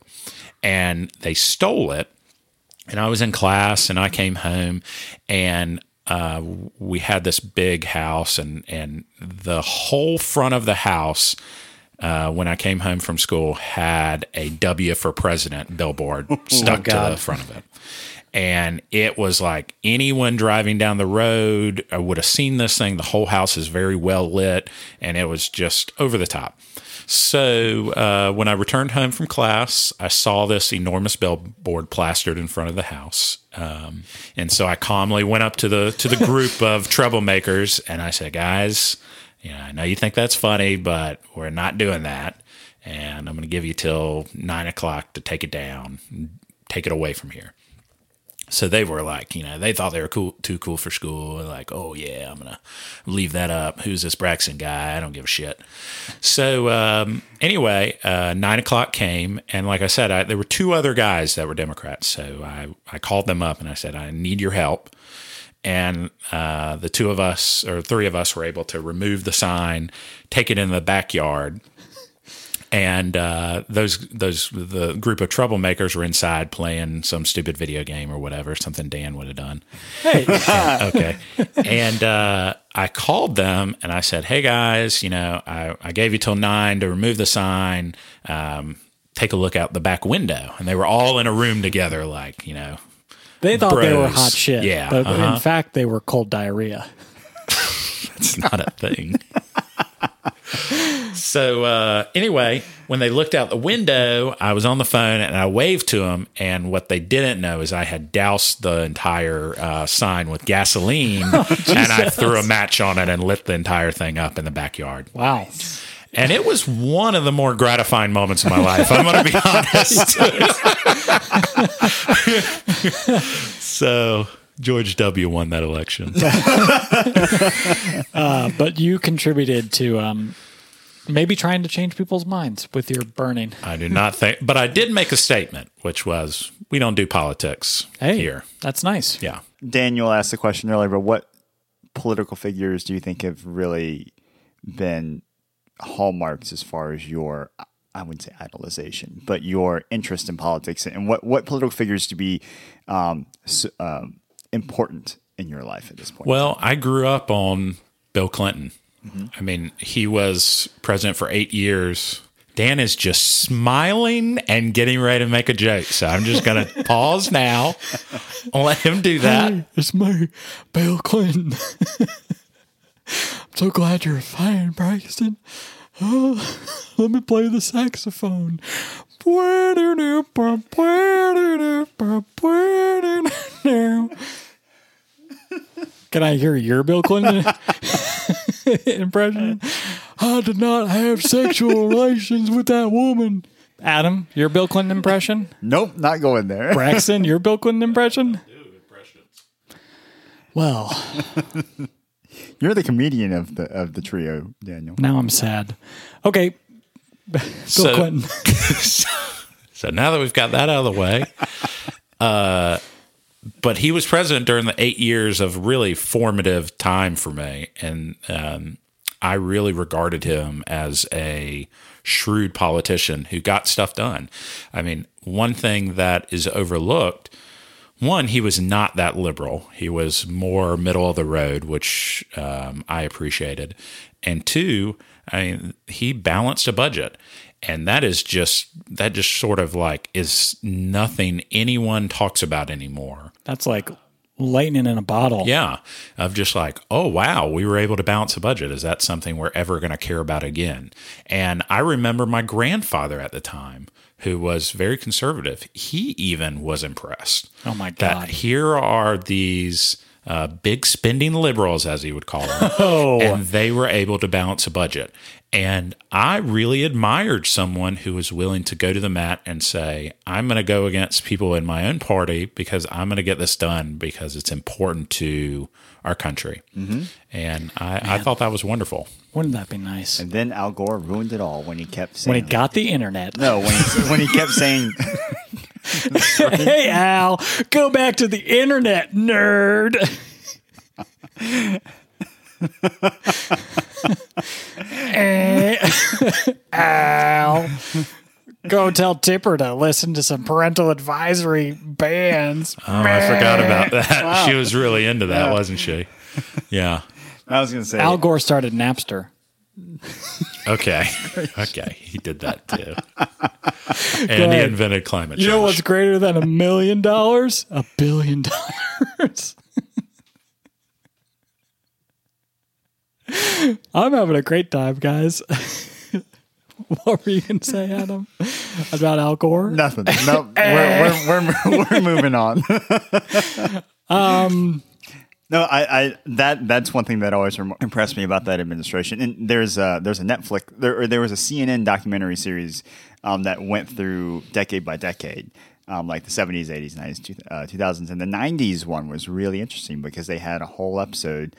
And they stole it and I was in class and I came home and uh, we had this big house and and the whole front of the house uh, when I came home from school had a W for president billboard stuck to the front of it. And it was like anyone driving down the road uh, would have seen this thing. The whole house is very well lit, and it was just over the top. So uh, when I returned home from class, I saw this enormous billboard plastered in front of the house, um, and so I calmly went up to the to the group of troublemakers and I said, "Guys, You know, I know you think that's funny, but we're not doing that. And I'm going to give you till nine o'clock to take it down, take it away from here. So they were like, you know, they thought they were cool, too cool for school. Like, oh yeah, I'm gonna leave that up. Who's this Braxton guy? I don't give a shit. So um, anyway, uh, nine o'clock came, and like I said, I, there were two other guys that were Democrats. So I I called them up and I said, I need your help. And uh, the two of us, or three of us, were able to remove the sign, take it in the backyard, and uh, those those the group of troublemakers were inside playing some stupid video game or whatever, something Dan would have done. Hey, okay, and uh, I called them and I said, "Hey guys, you know, I, I gave you till nine to remove the sign. Um, take a look out the back window." And they were all in a room together, like you know, they thought they were hot shit. Yeah, but uh-huh. in fact, they were cold diarrhea. it's not a thing. so uh, anyway, when they looked out the window, I was on the phone and I waved to them. And what they didn't know is I had doused the entire uh, sign with gasoline, and I threw a match on it and lit the entire thing up in the backyard. Wow. And it was one of the more gratifying moments of my life. I'm going to be honest. so George W. won that election. But you contributed to um, maybe trying to change people's minds with your burning. I do not think, but I did make a statement, which was, "We don't do politics Hey, here." that's nice. Yeah, Daniel asked the question earlier, but what political figures do you think have really been hallmarks as far as your, I wouldn't say idolization, but your interest in politics? And what, what political figures to be um, s um, important in your life at this point? Well, I grew up on Bill Clinton. Mm-hmm. I mean, he was president for eight years. Dan is just smiling and getting ready to make a joke. So I'm just going to pause now. I'll let him do that. Hey, it's me, Bill Clinton. I'm so glad you're fan, Braxton. Oh, uh, let me play the saxophone. Can I hear your Bill Clinton impression? I did not have sexual relations with that woman. Adam, your Bill Clinton impression? nope, not going there. Braxton, your Bill Clinton impression? Well, You're the comedian of the of the trio, Daniel. now I'm sad. Okay, Bill So- Clinton. So now that we've got that out of the way, uh, but he was president during the eight years of really formative time for me, and um, I really regarded him as a shrewd politician who got stuff done. I mean, one thing that is overlooked. One, he was not that liberal. He was more middle of the road, which um, I appreciated. And two, I mean, he balanced a budget, and that is just that just sort of like is nothing anyone talks about anymore. That's like lightning in a bottle. Yeah, of just like, oh wow, we were able to balance a budget. Is that something we're ever going to care about again? And I remember my grandfather at the time, who was very conservative. He even was impressed. Oh my That God. here are these. Uh, big spending liberals, as he would call them, Oh. and they were able to balance a budget. And I really admired someone who was willing to go to the mat and say, I'm going to go against people in my own party because I'm going to get this done because it's important to our country. Mm-hmm. And I, I thought that was wonderful. Wouldn't that be nice? And then Al Gore ruined it all when he kept saying When he got the internet. no when he, when he kept saying hey, Al, go back to the internet, nerd. Eh, Al, go tell Tipper to listen to some parental advisory bands. Oh, I forgot about that. She was really into that, wasn't she? Yeah. I was going to say Al Gore started Napster. Okay. Okay. He did that too. And he invented climate change. You know what's greater than a million dollars? A billion dollars. I'm having a great time, guys. what were you going to say, Adam? About Al Gore? nothing. No, we're, we're, we're, we're moving on. Um, No, I, I that that's one thing that always impressed me about that administration. And there's a, there's a Netflix there or there was a CNN documentary series um, that went through decade by decade, um, like the 70s, 80s, 90s, two, uh, 2000s, and the 90s one was really interesting because they had a whole episode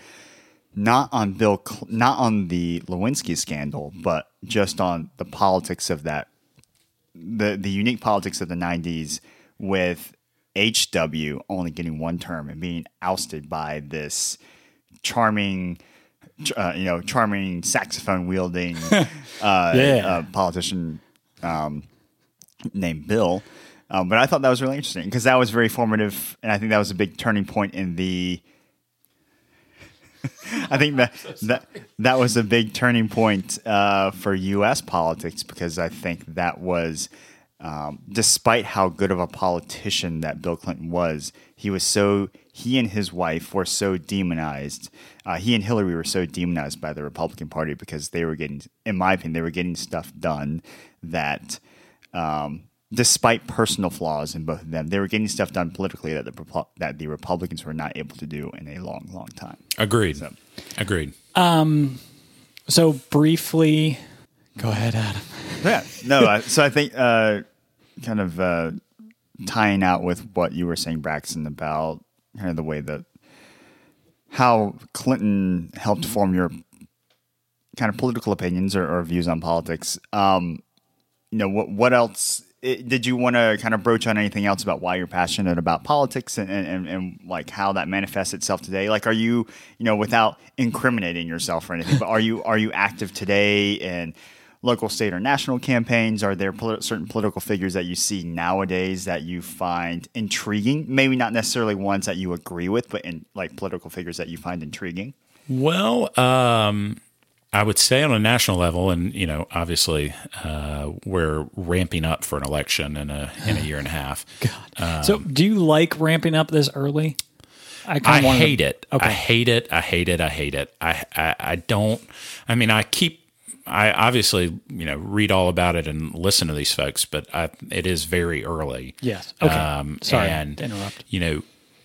not on Bill, Cl- not on the Lewinsky scandal, but just on the politics of that, the the unique politics of the 90s with HW only getting one term and being ousted by this charming, uh, you know, charming saxophone wielding uh, Yeah. uh, politician um, named Bill. Um, but I thought that was really interesting because that was very formative, and I think that was a big turning point in the. I think that that that was a big turning point uh, for U.S. politics because I think that was, um, despite how good of a politician that Bill Clinton was, he was so he and his wife were so demonized. Uh, he and Hillary were so demonized by the Republican Party because they were getting, in my opinion, they were getting stuff done that. Um, despite personal flaws in both of them, they were getting stuff done politically that the that the Republicans were not able to do in a long, long time. Agreed. Agreed. So briefly, go ahead, Adam. Yeah, no. I, so I think uh, kind of uh, tying out with what you were saying, Braxton, about kind of the way that how Clinton helped form your kind of political opinions or, or views on politics. Um, you know, what what else? i did you want to kind of broach on anything else about why you're passionate about politics and, and, and, and like how that manifests itself today? Like, are you, you know, without incriminating yourself or anything, but are you are you active today in local, state, or national campaigns? Are there poli- certain political figures that you see nowadays that you find intriguing? Maybe not necessarily ones that you agree with, but in like political figures that you find intriguing. Well, um, I would say on a national level, and you know, obviously, uh, we're ramping up for an election in a in a year and a half. so, do you like ramping up this early? I kinda to- hate it. Okay. I hate it. I hate it. I hate it. I, I I don't. I mean, I keep. I obviously, you know, read all about it and listen to these folks, but I, it is very early. Yes. Okay. Um, Sorry and, to interrupt. You know,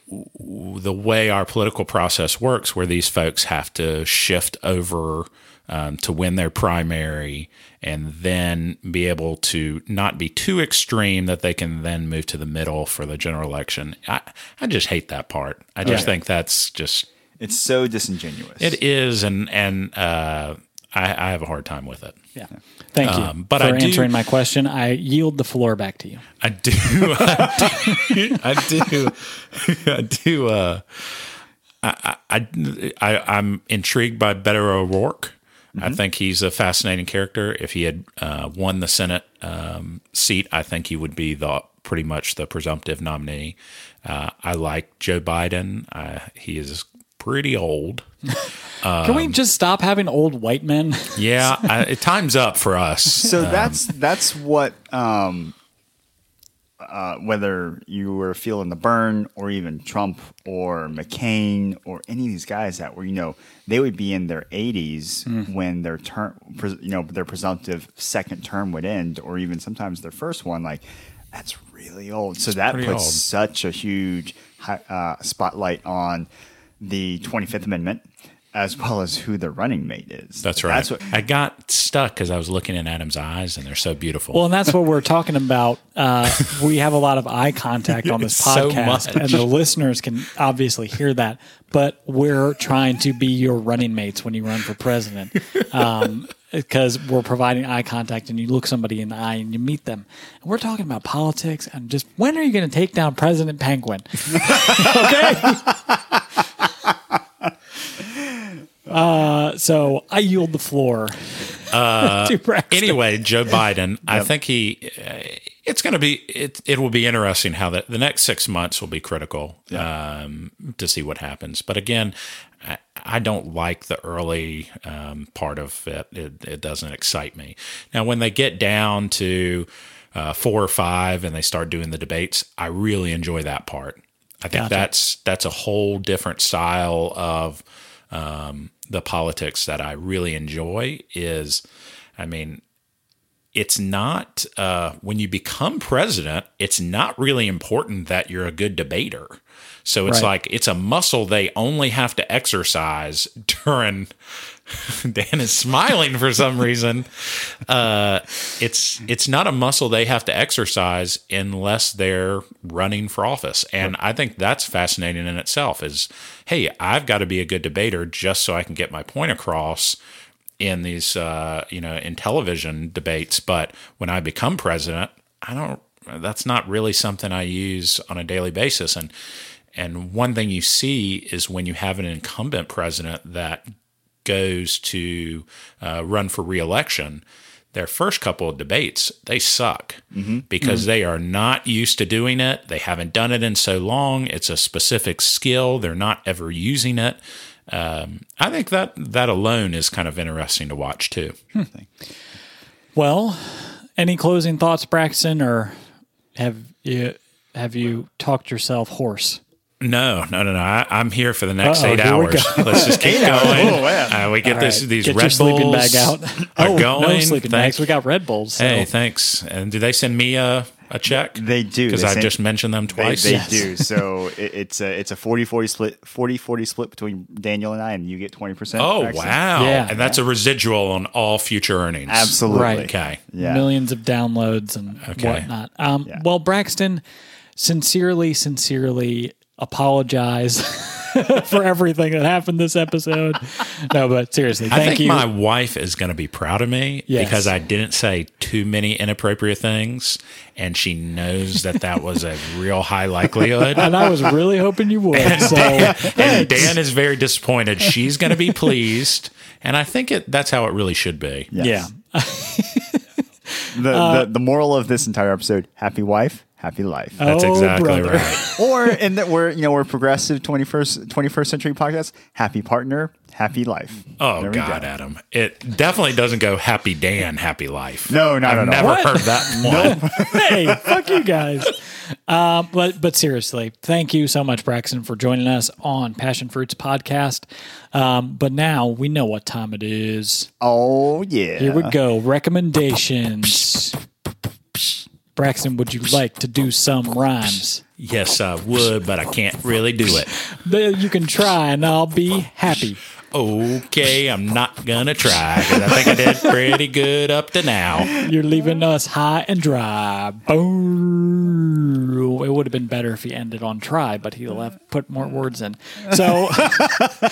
w- the way our political process works, where these folks have to shift over um, to win their primary and then be able to not be too extreme that they can then move to the middle for the general election. I, I just hate that part. I just Okay. think that's just It's so disingenuous. it is, and and uh, I, I have a hard time with it. Yeah. Thank you Um, but for I do- answering my question. I yield the floor back to you. I do. I do. I do. I do uh, I, I, I, I'm intrigued by Beto O'Rourke. I think he's a fascinating character. If he had uh, won the Senate um, seat, I think he would be the pretty much the presumptive nominee. Uh, I like Joe Biden. Uh, he is pretty old. Can Um, we just stop having old white men? Yeah, I, time's up for us. So that's that's what um, uh, whether you were feeling the Bern or even Trump or McCain or any of these guys that were you know they would be in their 80s when their term you know their presumptive second term would end or even sometimes their first one like that's really old so that puts old. such a huge uh, spotlight on the 25th Amendment as well as who the running mate is That's right. that's what I got stuck because I was looking in Adam's eyes, and they're so beautiful. Well, and that's what we're talking about. Uh, we have a lot of eye contact on this So podcast, much. and the listeners can obviously hear that. But we're trying to be your running mates when you run for president, because we're providing eye contact, and you look somebody in the eye and you meet them. And we're talking about politics and just when are you going to take down President Penguin? okay. Uh, so I yield the floor to Braxton. anyway, Joe Biden, I think he. Uh, it's going to be it. It will be interesting how the the next six months will be critical um, to see what happens. But again, I, I don't like the early um, part of it. it. It doesn't excite me. Now, when they get down to uh, four or five and they start doing the debates, I really enjoy that part. I think Gotcha. that's that's a whole different style of um, the politics that I really enjoy. Is I mean, it's not uh, when you become president. It's not really important that you're a good debater. So it's Right. like it's a muscle they only have to exercise during. Dan is smiling for some reason. Uh, it's it's not a muscle they have to exercise unless they're running for office, and I think that's fascinating in itself. Is hey, I've got to be a good debater just so I can get my point across in these uh, you know in television debates. But when I become president, I don't. That's not really something I use on a daily basis, and and one thing you see is when you have an incumbent president that goes to uh, run for reelection, their first couple of debates, they suck because they are not used to doing it. They haven't done it in so long. It's a specific skill. They're not ever using it. Um, I think that that alone is kind of interesting to watch too. Well, any closing thoughts, Braxton, or have you have you talked yourself hoarse? No, no, no, no. I, I'm here for the next Uh-oh, eight hours. go. Let's just keep going. Oh, wow. Uh, we get All this right, these get Red your sleeping Bulls bag out. Are oh, going. no sleeping Thank- bags. We got Red Bulls. So. Hey, thanks. And do they send me a, a check? They do. because I send- just mentioned them twice. they Yes. do. So it, it's a it's a 40-40 split 40-40 split between Daniel and I, and you get twenty percent. Oh wow! Yeah. and that's a residual on all future earnings. Absolutely. Right. Okay. Yeah. millions of downloads and Okay. whatnot. Um, Yeah. Well, Braxton, sincerely, sincerely apologize for everything that happened this episode. No, but seriously, I thank think you. my wife is going to be proud of me Yes. because I didn't say too many inappropriate things, and she knows that that was a real high likelihood. and I was really hoping you would. So, and Dan is very disappointed. She's going to be pleased, and I think it that's how it really should be. yeah. The, Uh, the the moral of this entire episode: happy wife, happy life. That's Oh, exactly brother. right. or in that we're you know we're progressive 21st 21st century podcast. Happy partner, happy life. Oh There God, go. Adam! It definitely doesn't go happy Dan, happy life. No, not I've at all. never What? heard that one. hey, fuck you guys. Um, but but seriously, thank you so much, Braxton, for joining us on Passion Fruits podcast. Um, but now we know what time it is. Oh yeah. Here we go. Recommendations. Braxton, would you like to do some rhymes? Yes, I would, but I can't really do it. You can try, and I'll be happy. Okay, I'm not gonna try because I think I did pretty good up to now. You're leaving us high and dry. Boom. It would have been better if he ended on try, but he left put more words in. So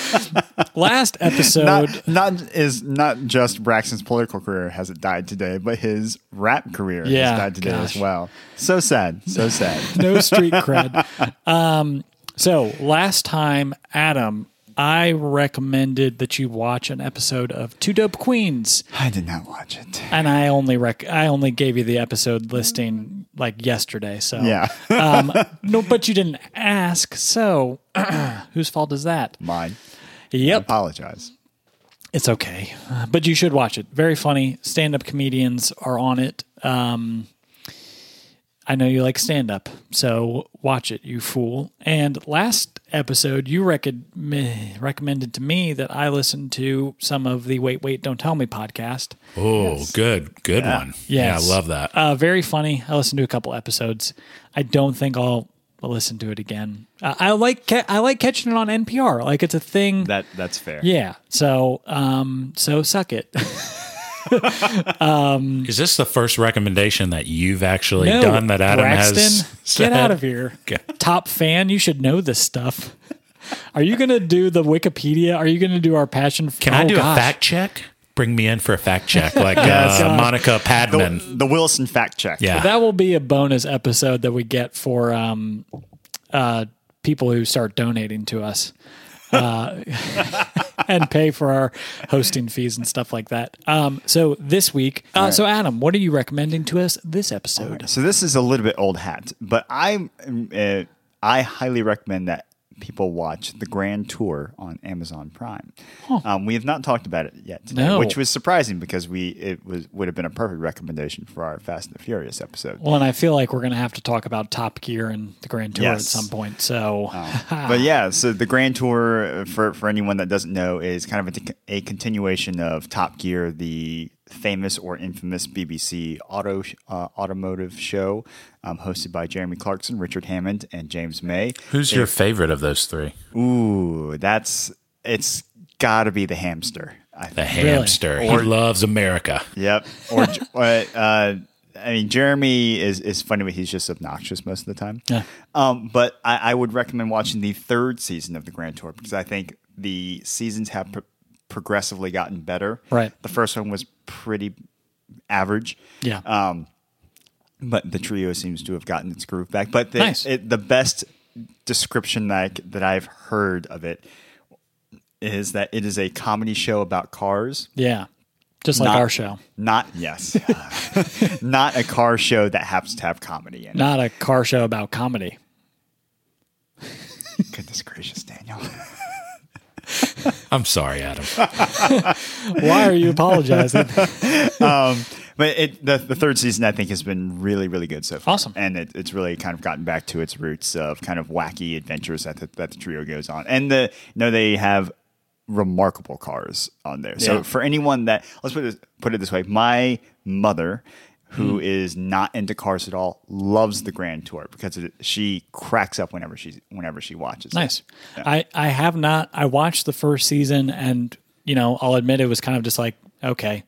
last episode, not not is not just Braxton's political career has it died today, but his rap career Yeah, has died today gosh. as well. So sad, so sad. no street cred. Um, so last time, Adam, I recommended that you watch an episode of Two Dope Queens, I did not watch it. and I only rec- I only gave you the episode listing like yesterday. So Yeah, um, no, but you didn't ask. So whose fault is that? mine. Yep, Apologize. it's okay, Uh, but you should watch it. Very funny. Stand up comedians are on it. Um, I know you like stand up, so watch it, you fool. And last episode, you rec- me- recommended to me that I listen to some of the Wait, Wait, Don't Tell Me podcast. Oh, good, good one. Yeah, I love that. Uh, very funny. I listened to a couple episodes. I don't think I'll, I'll listen to it again. Uh, I like ca- I like catching it on NPR. Like it's a thing. That that's fair. yeah. So um so suck it. Is this the first recommendation that you've actually no, done that Adam Braxton, has? get out of here. Okay. Top fan. You should know this stuff. Are you gonna do the Wikipedia? Are you gonna do our passion? Can I oh, do gosh. a fact check? Bring me in for a fact check, like uh, Monica Padman. The, the Wilson fact check. yeah, That will be a bonus episode that we get for um, uh, people who start donating to us uh, and pay for our hosting fees and stuff like that. Um, so this week, uh, so Adam, what are you recommending to us this episode? So this is a little bit old hat, but I uh, I highly recommend that people watch the Grand Tour on Amazon Prime. Um, we have not talked about it yet, today, No. which was surprising because we it was would have been a perfect recommendation for our Fast and the Furious episode. Well, and I feel like we're going to have to talk about Top Gear and the Grand Tour Yes. at some point. So, but yeah, so the Grand Tour, for for anyone that doesn't know, is kind of a, a continuation of Top Gear, the famous or infamous BBC auto uh, automotive show, um, hosted by Jeremy Clarkson, Richard Hammond, and James May. Who's your favorite of those three? Ooh, that's it's got to be the hamster. I The think. hamster. he loves America. Yep. Or uh, uh, I mean, Jeremy is is funny, but he's just obnoxious most of the time. Yeah. Um, but I, I would recommend watching the third season of the Grand Tour because I think the seasons have pro- progressively gotten better. Right. The first one was pretty average. Yeah. Um, but the trio seems to have gotten its groove back. But the, Nice. it, the best description that, that I've heard of it is that it is a comedy show about cars. yeah. Just like Not- our show. Not yes, not a car show that happens to have comedy in it. Not a car show about comedy. Goodness gracious, Daniel. I'm sorry, Adam. Why are you apologizing? Um, but it, the the third season, I think, has been really, really good so far. Awesome. and it, it's really kind of gotten back to its roots of kind of wacky adventures that the, that the trio goes on, and the you know they have remarkable cars on there. So Yeah. for anyone that let's put it put it this way, my mother. Who Hmm. is not into cars at all? Loves the Grand Tour because it, she cracks up whenever she whenever she watches. it. Nice. I, I have not. I watched the first season, and you know, I'll admit it was kind of just like okay,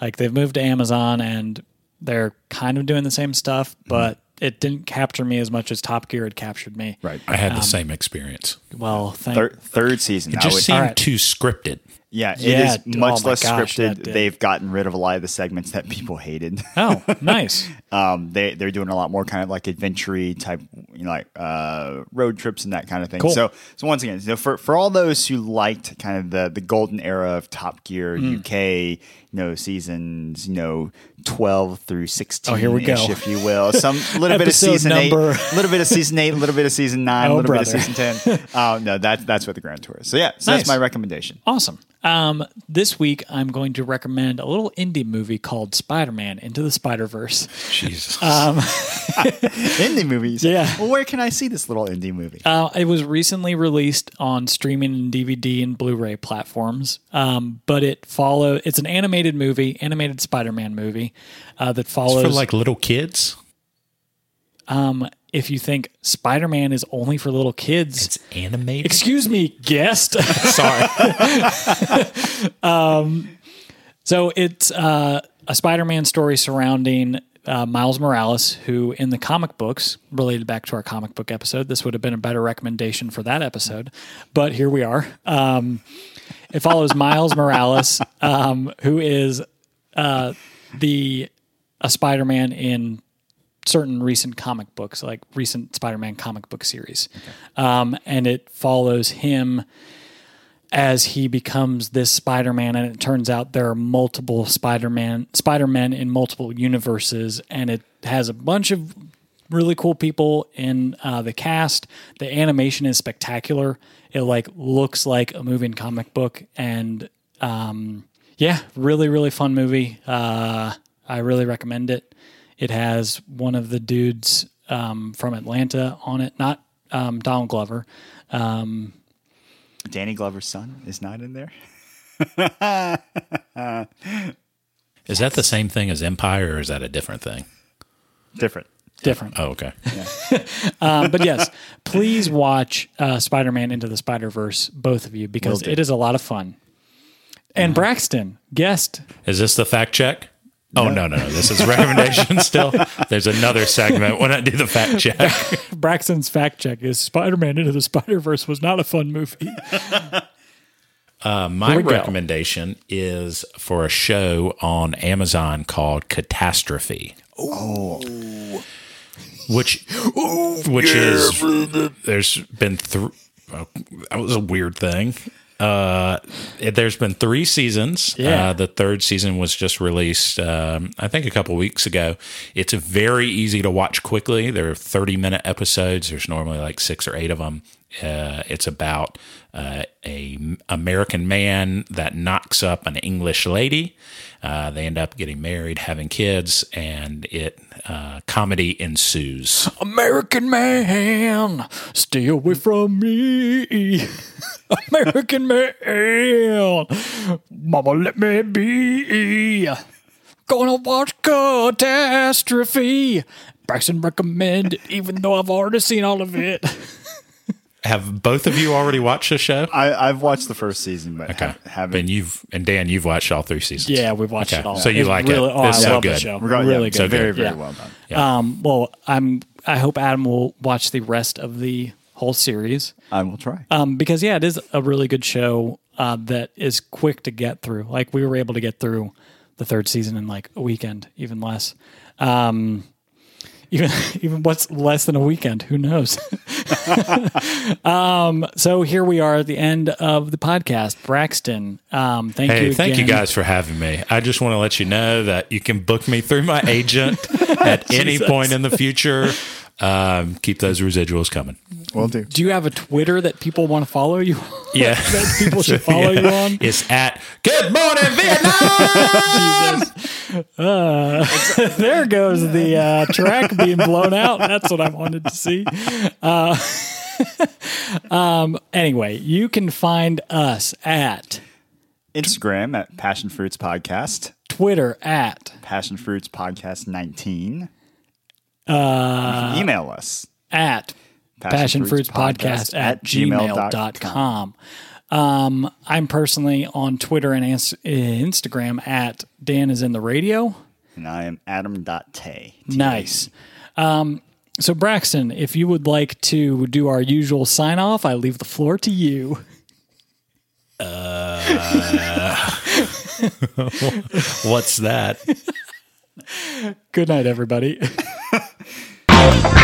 like they've moved to Amazon and they're kind of doing the same stuff, but it didn't capture me as much as Top Gear had captured me. Right. I had the same experience. Well, thank. Third, third season. It I just would- seemed Alright. too scripted. Yeah, it Yeah, is oh much my less gosh, scripted. They've gotten rid of a lot of the segments that people hated. Oh, nice. Um, they they're doing a lot more kind of like adventure type, you know, like uh, road trips and that kind of thing. Cool. So so once again, so for for all those who liked kind of the the golden era of Top Gear Hmm. UK, you know, seasons, you know, twelve through sixteen. Oh, here we go. if you will, some little bit of season number. eight, a little bit of season eight, a little bit of season nine, a Oh, little bit of season ten. Uh, no, that's that's what the Grand Tour is. So yeah, so Nice. that's my recommendation. Awesome. Um, this week, I'm going to recommend a little indie movie called Spider Man Into the Spider Verse. Jesus. indie movies. Yeah. Well, where can I see this little indie movie? Uh, it was recently released on streaming and DVD and Blu-ray platforms. Um, but it follow. It's an animated movie, animated Spider-Man movie uh, that follows. For like little kids. um, if you think Spider-Man is only for little kids, It's animated. excuse me, guest. Sorry. So it's uh, a Spider-Man story surrounding uh, Miles Morales, who in the comic books, related back to our comic book episode, this would have been a better recommendation for that episode, but here we are. Um, it follows Miles Morales, um, who is uh, the a Spider-Man in certain recent comic books, like recent Spider-Man comic book series, um, and it follows him as he becomes this Spider-Man and it turns out there are multiple Spider-Man Spider-Men in multiple universes and it has a bunch of really cool people in uh, the cast. The animation is spectacular. It like looks like a moving comic book and um, yeah, really really fun movie. Uh, I really recommend it. It has one of the dudes um, from Atlanta on it, not um, Donald Glover. Danny Glover's son is not in there. Is that the same thing as Empire or is that a different thing? Different. Different. Oh, okay. Um, but yes, please watch uh, Spider Man Into the Spider Verse, both of you, because it is a lot of fun. And Braxton, guest. Is this the fact check? Oh, no, no, no. This is recommendation still. There's another segment when I do the fact check. Braxton's fact check is Spider Man Into the Spider Verse was not a fun movie. My we go. recommendation is for a show on Amazon called Catastrophe. Oh. Which, which is, there's been, th- oh, that was a weird thing. Uh, there's been three seasons. Yeah. Uh, the third season was just released, um, I think, a couple weeks ago. It's very easy to watch quickly. There are 30 minute episodes. There's normally like six or eight of them. Uh, it's about uh, a American man that knocks up an English lady. Uh, they end up getting married, having kids, and it uh, comedy ensues. American man, stay away from me. American man, mama, let me be. gonna watch Catastrophe. Braxton recommended, even though I've already seen all of it. Have both of you already watched the show? I, I've watched the first season, but Okay. ha- haven't. And you've and Dan, you've watched all three seasons. Yeah, we've watched Okay. it all. So you It's like really, it? Oh, It's I so love good. the show. We're going- really yeah, good. so very, good. very Yeah. well done. Yeah. Um, well, I'm. I hope Adam will watch the rest of the whole series. I will try. Um, because yeah, it is a really good show uh, that is quick to get through. Like we were able to get through the third season in like a weekend, even less. Um, even even what's less than a weekend? Who knows? um, so here we are at the end of the podcast. Braxton, um, thank Hey, you. thank you guys for having me. I just want to let you know that you can book me through my agent at any point in the future. Um, keep those residuals coming. Will do. Do you have a Twitter that people want to follow you? Yeah. that people should follow you on? It's at Good Morning Vietnam. there goes the uh, track being blown out. That's what I wanted to see. Uh, um, anyway, you can find us at Instagram at Passion Fruits Podcast. Twitter at Passion Fruits Podcast 19. Uh, email us. at passionfruitspodcast at gmail.com. Um, I'm personally on Twitter and Ins- Instagram at Dan is in the radio. And I am Adam.tay. Nice. Um, so, Braxton, if you would like to do our usual sign off, I leave the floor to you. Uh, What's that? Good night, everybody. Thank